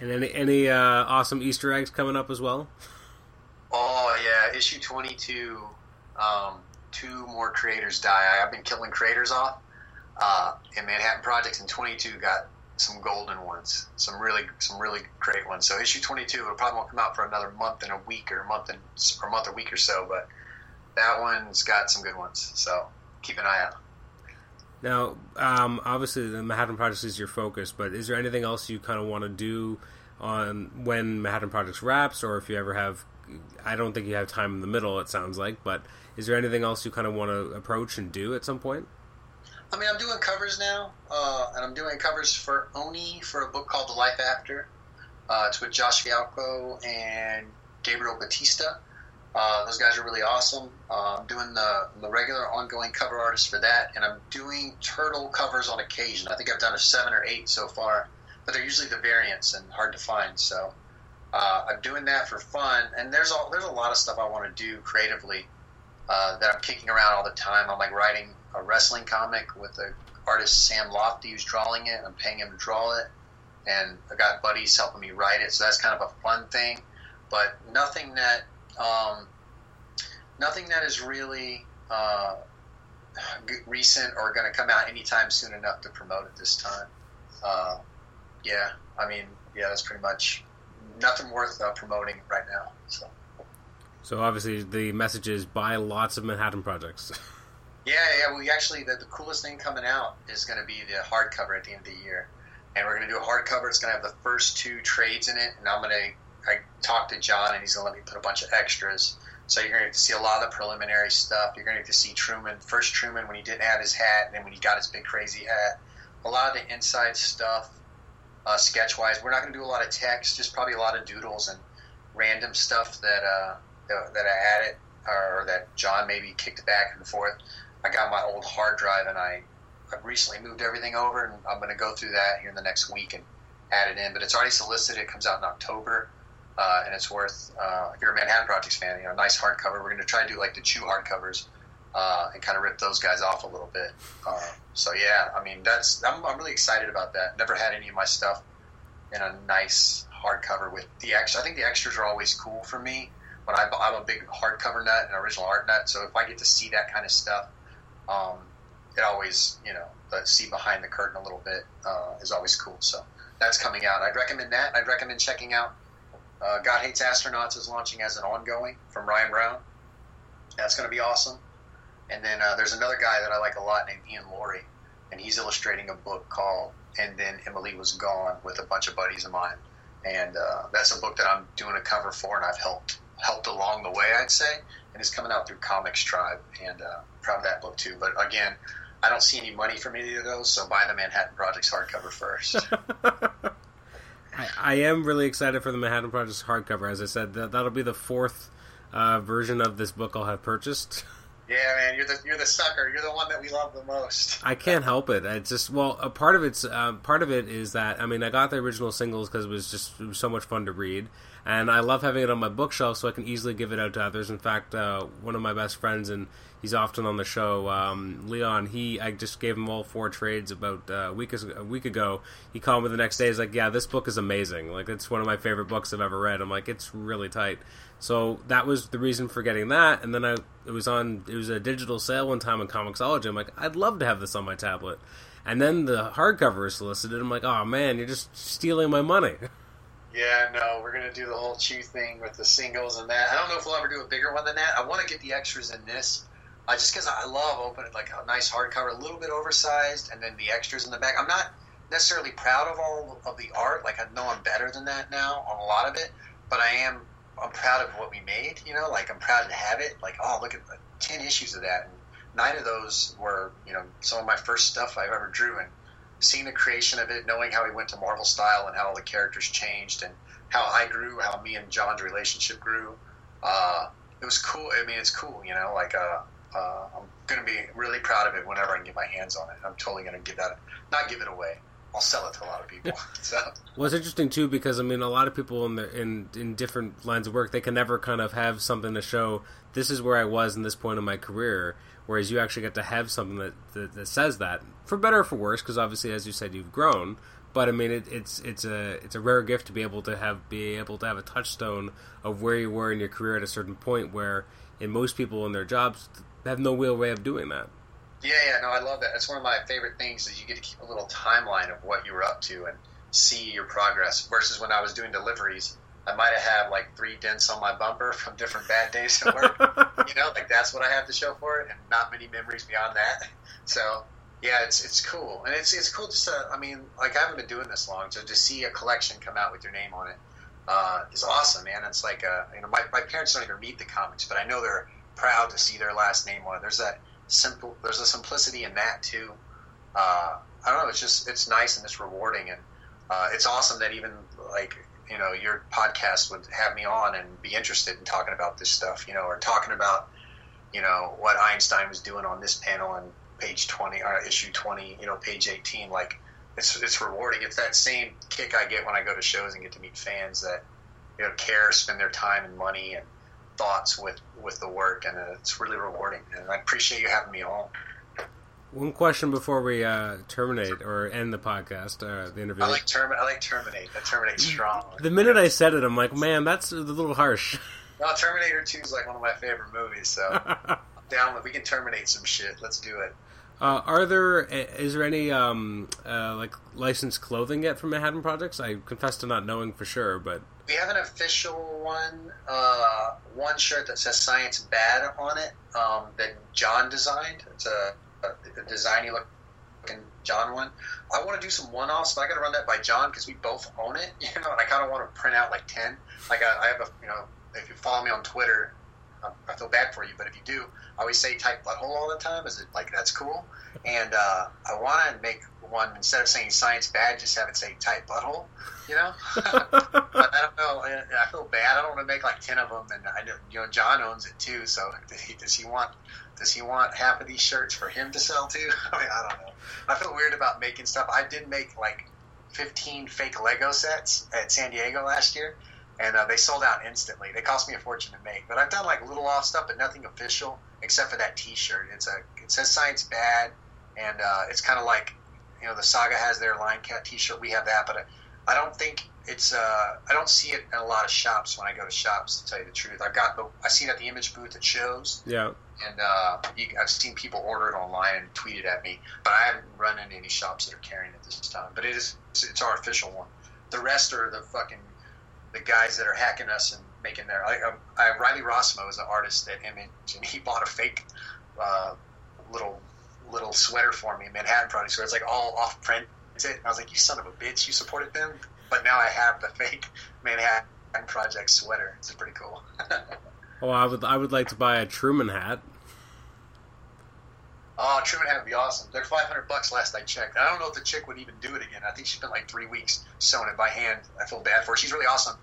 [SPEAKER 1] And any any uh, awesome Easter eggs coming up as well?
[SPEAKER 2] Oh yeah, issue twenty two. Um, two more creators die. I've been killing creators off. Uh, in Manhattan Projects in twenty two got some golden ones, some really some really great ones. So issue twenty two will probably won't come out for another month and a week or a month and or a month a week or so, but that one's got some good ones. So keep an eye out.
[SPEAKER 1] Now, um, obviously, the Manhattan Project is your focus, but is there anything else you kind of want to do on when Manhattan Projects wraps, or if you ever have? I don't think you have time in the middle. It sounds like, but is there anything else you kind of want to approach and do at some point?
[SPEAKER 2] I mean, I'm doing covers now, uh, and I'm doing covers for Oni for a book called The Life After. Uh, it's with Josh Fialkov and Gabriel Bautista. Uh, those guys are really awesome. Uh, I'm doing the, the regular ongoing cover artist for that, and I'm doing turtle covers on occasion. I think I've done a seven or eight so far, but they're usually the variants and hard to find. So uh, I'm doing that for fun, and there's all, there's a lot of stuff I want to do creatively uh, that I'm kicking around all the time. I'm like writing a wrestling comic with the artist Sam Lofty who's drawing it. And I'm paying him to draw it, and I've got buddies helping me write it. So that's kind of a fun thing, but nothing that um, nothing that is really uh, recent or going to come out anytime soon enough to promote at this time. uh, yeah, I mean, yeah, that's pretty much nothing worth uh, promoting right now. So.
[SPEAKER 1] So obviously the message is buy lots of Manhattan projects.
[SPEAKER 2] Yeah, yeah. We actually the, the coolest thing coming out is going to be the hardcover at the end of the year, and we're going to do a hardcover. It's going to have the first two trades in it, and I'm going to I talked to John, and he's going to let me put a bunch of extras. So you're going to see a lot of the preliminary stuff. You're going to see Truman, first Truman when he didn't have his hat, and then when he got his big crazy hat. A lot of the inside stuff, uh, sketch wise. We're not going to do a lot of text, just probably a lot of doodles and random stuff that uh, that, that I added or that John maybe kicked back and forth. I got my old hard drive and I I've recently moved everything over and I'm going to go through that here in the next week and add it in. But it's already solicited. It comes out in October. Uh, and it's worth, uh, if you're a Manhattan Projects fan, you know, nice hardcover. We're going to try to do like the Chew hardcovers uh, and kind of rip those guys off a little bit. Uh, so yeah, I mean, that's I'm, I'm really excited about that. Never had any of my stuff in a nice hardcover with the extra. I think the extras are always cool for me. When I, I'm a big hardcover nut and original art nut, so if I get to see that kind of stuff, um, it always, you know, the see behind the curtain a little bit uh, is always cool. So that's coming out. I'd recommend that. I'd recommend checking out uh, God Hates Astronauts is launching as an ongoing from Ryan Browne. That's going to be awesome. And then uh, there's another guy that I like a lot named Iain Laurie, and he's illustrating a book called "And Then Emily Was Gone" with a bunch of buddies of mine. And uh, that's a book that I'm doing a cover for, and I've helped helped along the way, I'd say. And it's coming out through ComixTribe, and uh, proud of that book too. But again, I don't see any money from any of those, so buy the Manhattan Projects hardcover first.
[SPEAKER 1] I, I, am really excited for the Manhattan Projects hardcover. As I said, that, that'll be the fourth uh, version of this book I'll have purchased.
[SPEAKER 2] Yeah, man, you're the you're the sucker. You're the one that we love the most.
[SPEAKER 1] I can't help it. It's just well, a part of it's uh, part of it is that I mean I got the original singles because it was just it was so much fun to read, and I love having it on my bookshelf so I can easily give it out to others. In fact, uh, one of my best friends and he's often on the show, um, Leon. He I just gave him all four trades about uh, a week a week ago. He called me the next day. He's like, "Yeah, this book is amazing. Like it's one of my favorite books I've ever read." I'm like, "It's really tight." So that was the reason for getting that, and then I it was on it was a digital sale one time on Comixology. I'm like, I'd love to have this on my tablet, and then the hardcover is solicited. I'm like, oh man, you're just stealing my money.
[SPEAKER 2] Yeah, no, we're gonna do the whole chew thing with the singles and that. I don't know if we'll ever do a bigger one than that. I want to get the extras in this, uh, just because I love opening like a nice hardcover, a little bit oversized, and then the extras in the back. I'm not necessarily proud of all of the art. Like I know I'm better than that now on a lot of it, but I am. I'm proud of what we made. You know, like I'm proud to have it. Like oh, look at the ten issues of that, and nine of those were you know some of my first stuff I've ever drew, and seeing the creation of it, knowing how he went to Marvel style and how all the characters changed and how I grew, how me and John's relationship grew. Uh, it was cool. I mean, it's cool, you know. Like, uh, uh, I'm going to be really proud of it whenever I can get my hands on it. I'm totally going to give that, not give it away. I'll sell it to a lot of people. so.
[SPEAKER 1] Well, it's interesting too because I mean, a lot of people in the in in different lines of work they can never kind of have something to show. This is where I was in this point in my career whereas you actually get to have something that, that, that says that for better or for worse because obviously as you said you've grown but I mean it, it's it's a it's a rare gift to be able to have be able to have a touchstone of where you were in your career at a certain point where in most people in their jobs have no real way of doing that.
[SPEAKER 2] Yeah, yeah, no, I love that. It's one of my favorite things is you get to keep a little timeline of what you were up to and see your progress. Versus when I was doing deliveries, I might have had like three dents on my bumper from different bad days at work. you know, like that's what I have to show for it, and not many memories beyond that. So yeah, it's it's cool, and it's it's cool just to. I mean, like I haven't been doing this long, so to see a collection come out with your name on it uh, is awesome, man. It's like uh, you know, my my parents don't even read the comics, but I know they're proud to see their last name on it. There's that simple. There's a simplicity in that too. Uh, I don't know. It's just it's nice and it's rewarding, and uh, it's awesome that even like you know your podcast would have me on and be interested in talking about this stuff, you know, or talking about you know what Einstein was doing on this panel on page twenty or issue twenty, you know, page eighteen. Like it's it's rewarding. It's that same kick I get when I go to shows and get to meet fans that you know care, spend their time and money and thoughts with with the work, and it's really rewarding. And I appreciate you having me on.
[SPEAKER 1] One question before we uh, terminate or end the podcast, uh, the interview.
[SPEAKER 2] I like terminate. I like terminate. That terminate strong.
[SPEAKER 1] The minute I said it, I'm like, man, that's a little harsh.
[SPEAKER 2] No, Terminator Two is like one of my favorite movies. So down with we can terminate some shit. Let's do it.
[SPEAKER 1] Uh, are there is there any um, uh, like licensed clothing yet from Manhattan Projects? I confess to not knowing for sure, but
[SPEAKER 2] we have an official one, uh, one shirt that says "Science Bad" on it um, that John designed. It's a, a, a designy looking John one. I want to do some one-offs, but I got to run that by John because we both own it, you know. And I kind of want to print out like ten. Like I, I have a, you know, if you follow me on Twitter, I feel bad for you, but if you do, I always say tight butthole all the time. Is it like that's cool? And uh, I want to make one instead of saying science bad, just have it say tight butthole. You know, I don't know. I feel bad. I don't want to make like ten of them, and I know you know John owns it too. So does he, does he want does he want half of these shirts for him to sell too? I mean, I don't know. I feel weird about making stuff. I did make like 15 fake Lego sets at San Diego last year, and uh, they sold out instantly. They cost me a fortune to make, but I've done like little off stuff, but nothing official except for that T-shirt. It's a it says Science Bad, and uh, it's kind of like you know the Saga has their Lying Cat T-shirt. We have that, but I, I don't think it's uh, I don't see it in a lot of shops when I go to shops. To tell you the truth, I've got the I see it at the image booth at shows.
[SPEAKER 1] Yeah.
[SPEAKER 2] And uh, you, I've seen people order it online and tweet it at me, but I haven't run into any shops that are carrying it this time. But it is it's our official one. The rest are the fucking the guys that are hacking us and making their. I, um, I, Riley Rossmo is an artist at Image, and he bought a fake uh, little little sweater for me, Manhattan Project sweater. It's like all off print. It. I was like, you son of a bitch, you supported them, but now I have the fake Manhattan Project sweater. It's pretty cool.
[SPEAKER 1] oh, I would I would like to buy a Truman hat.
[SPEAKER 2] Oh, Truman hat would be awesome. They're five hundred bucks last I checked. I don't know if the chick would even do it again. I think she spent like three weeks sewing it by hand. I feel bad for her. She's really awesome.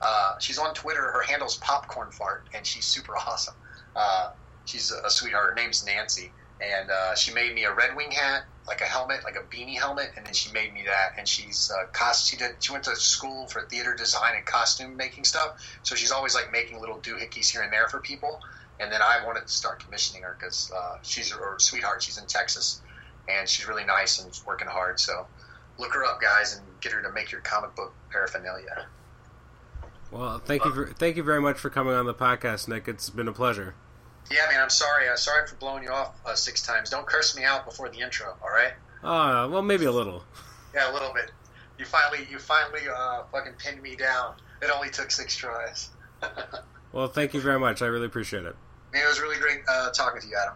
[SPEAKER 2] Uh, she's on Twitter. Her handle's popcorn fart, and she's super awesome. Uh, she's a, sweetheart. Her name's Nancy, and uh, she made me a Red Wing hat, like a helmet, like a beanie helmet, and then she made me that. And she's uh, cost. She did. She went to school for theater design and costume making stuff. So she's always like making little doohickeys here and there for people and then I wanted to start commissioning her because uh, she's a sweetheart. She's in Texas, and she's really nice and working hard. So look her up, guys, and get her to make your comic book paraphernalia.
[SPEAKER 1] Well, thank you, for, thank you very much for coming on the podcast, Nick. It's been a pleasure.
[SPEAKER 2] Yeah, man. I'm sorry. I'm sorry for blowing you off uh, six times. Don't curse me out before the intro. All right?
[SPEAKER 1] Uh, well, maybe a little.
[SPEAKER 2] Yeah, a little bit. You finally, you finally, uh, fucking pinned me down. It only took six tries.
[SPEAKER 1] well, thank you very much. I really appreciate it.
[SPEAKER 2] Man, it was really great uh, talking to you, Adam.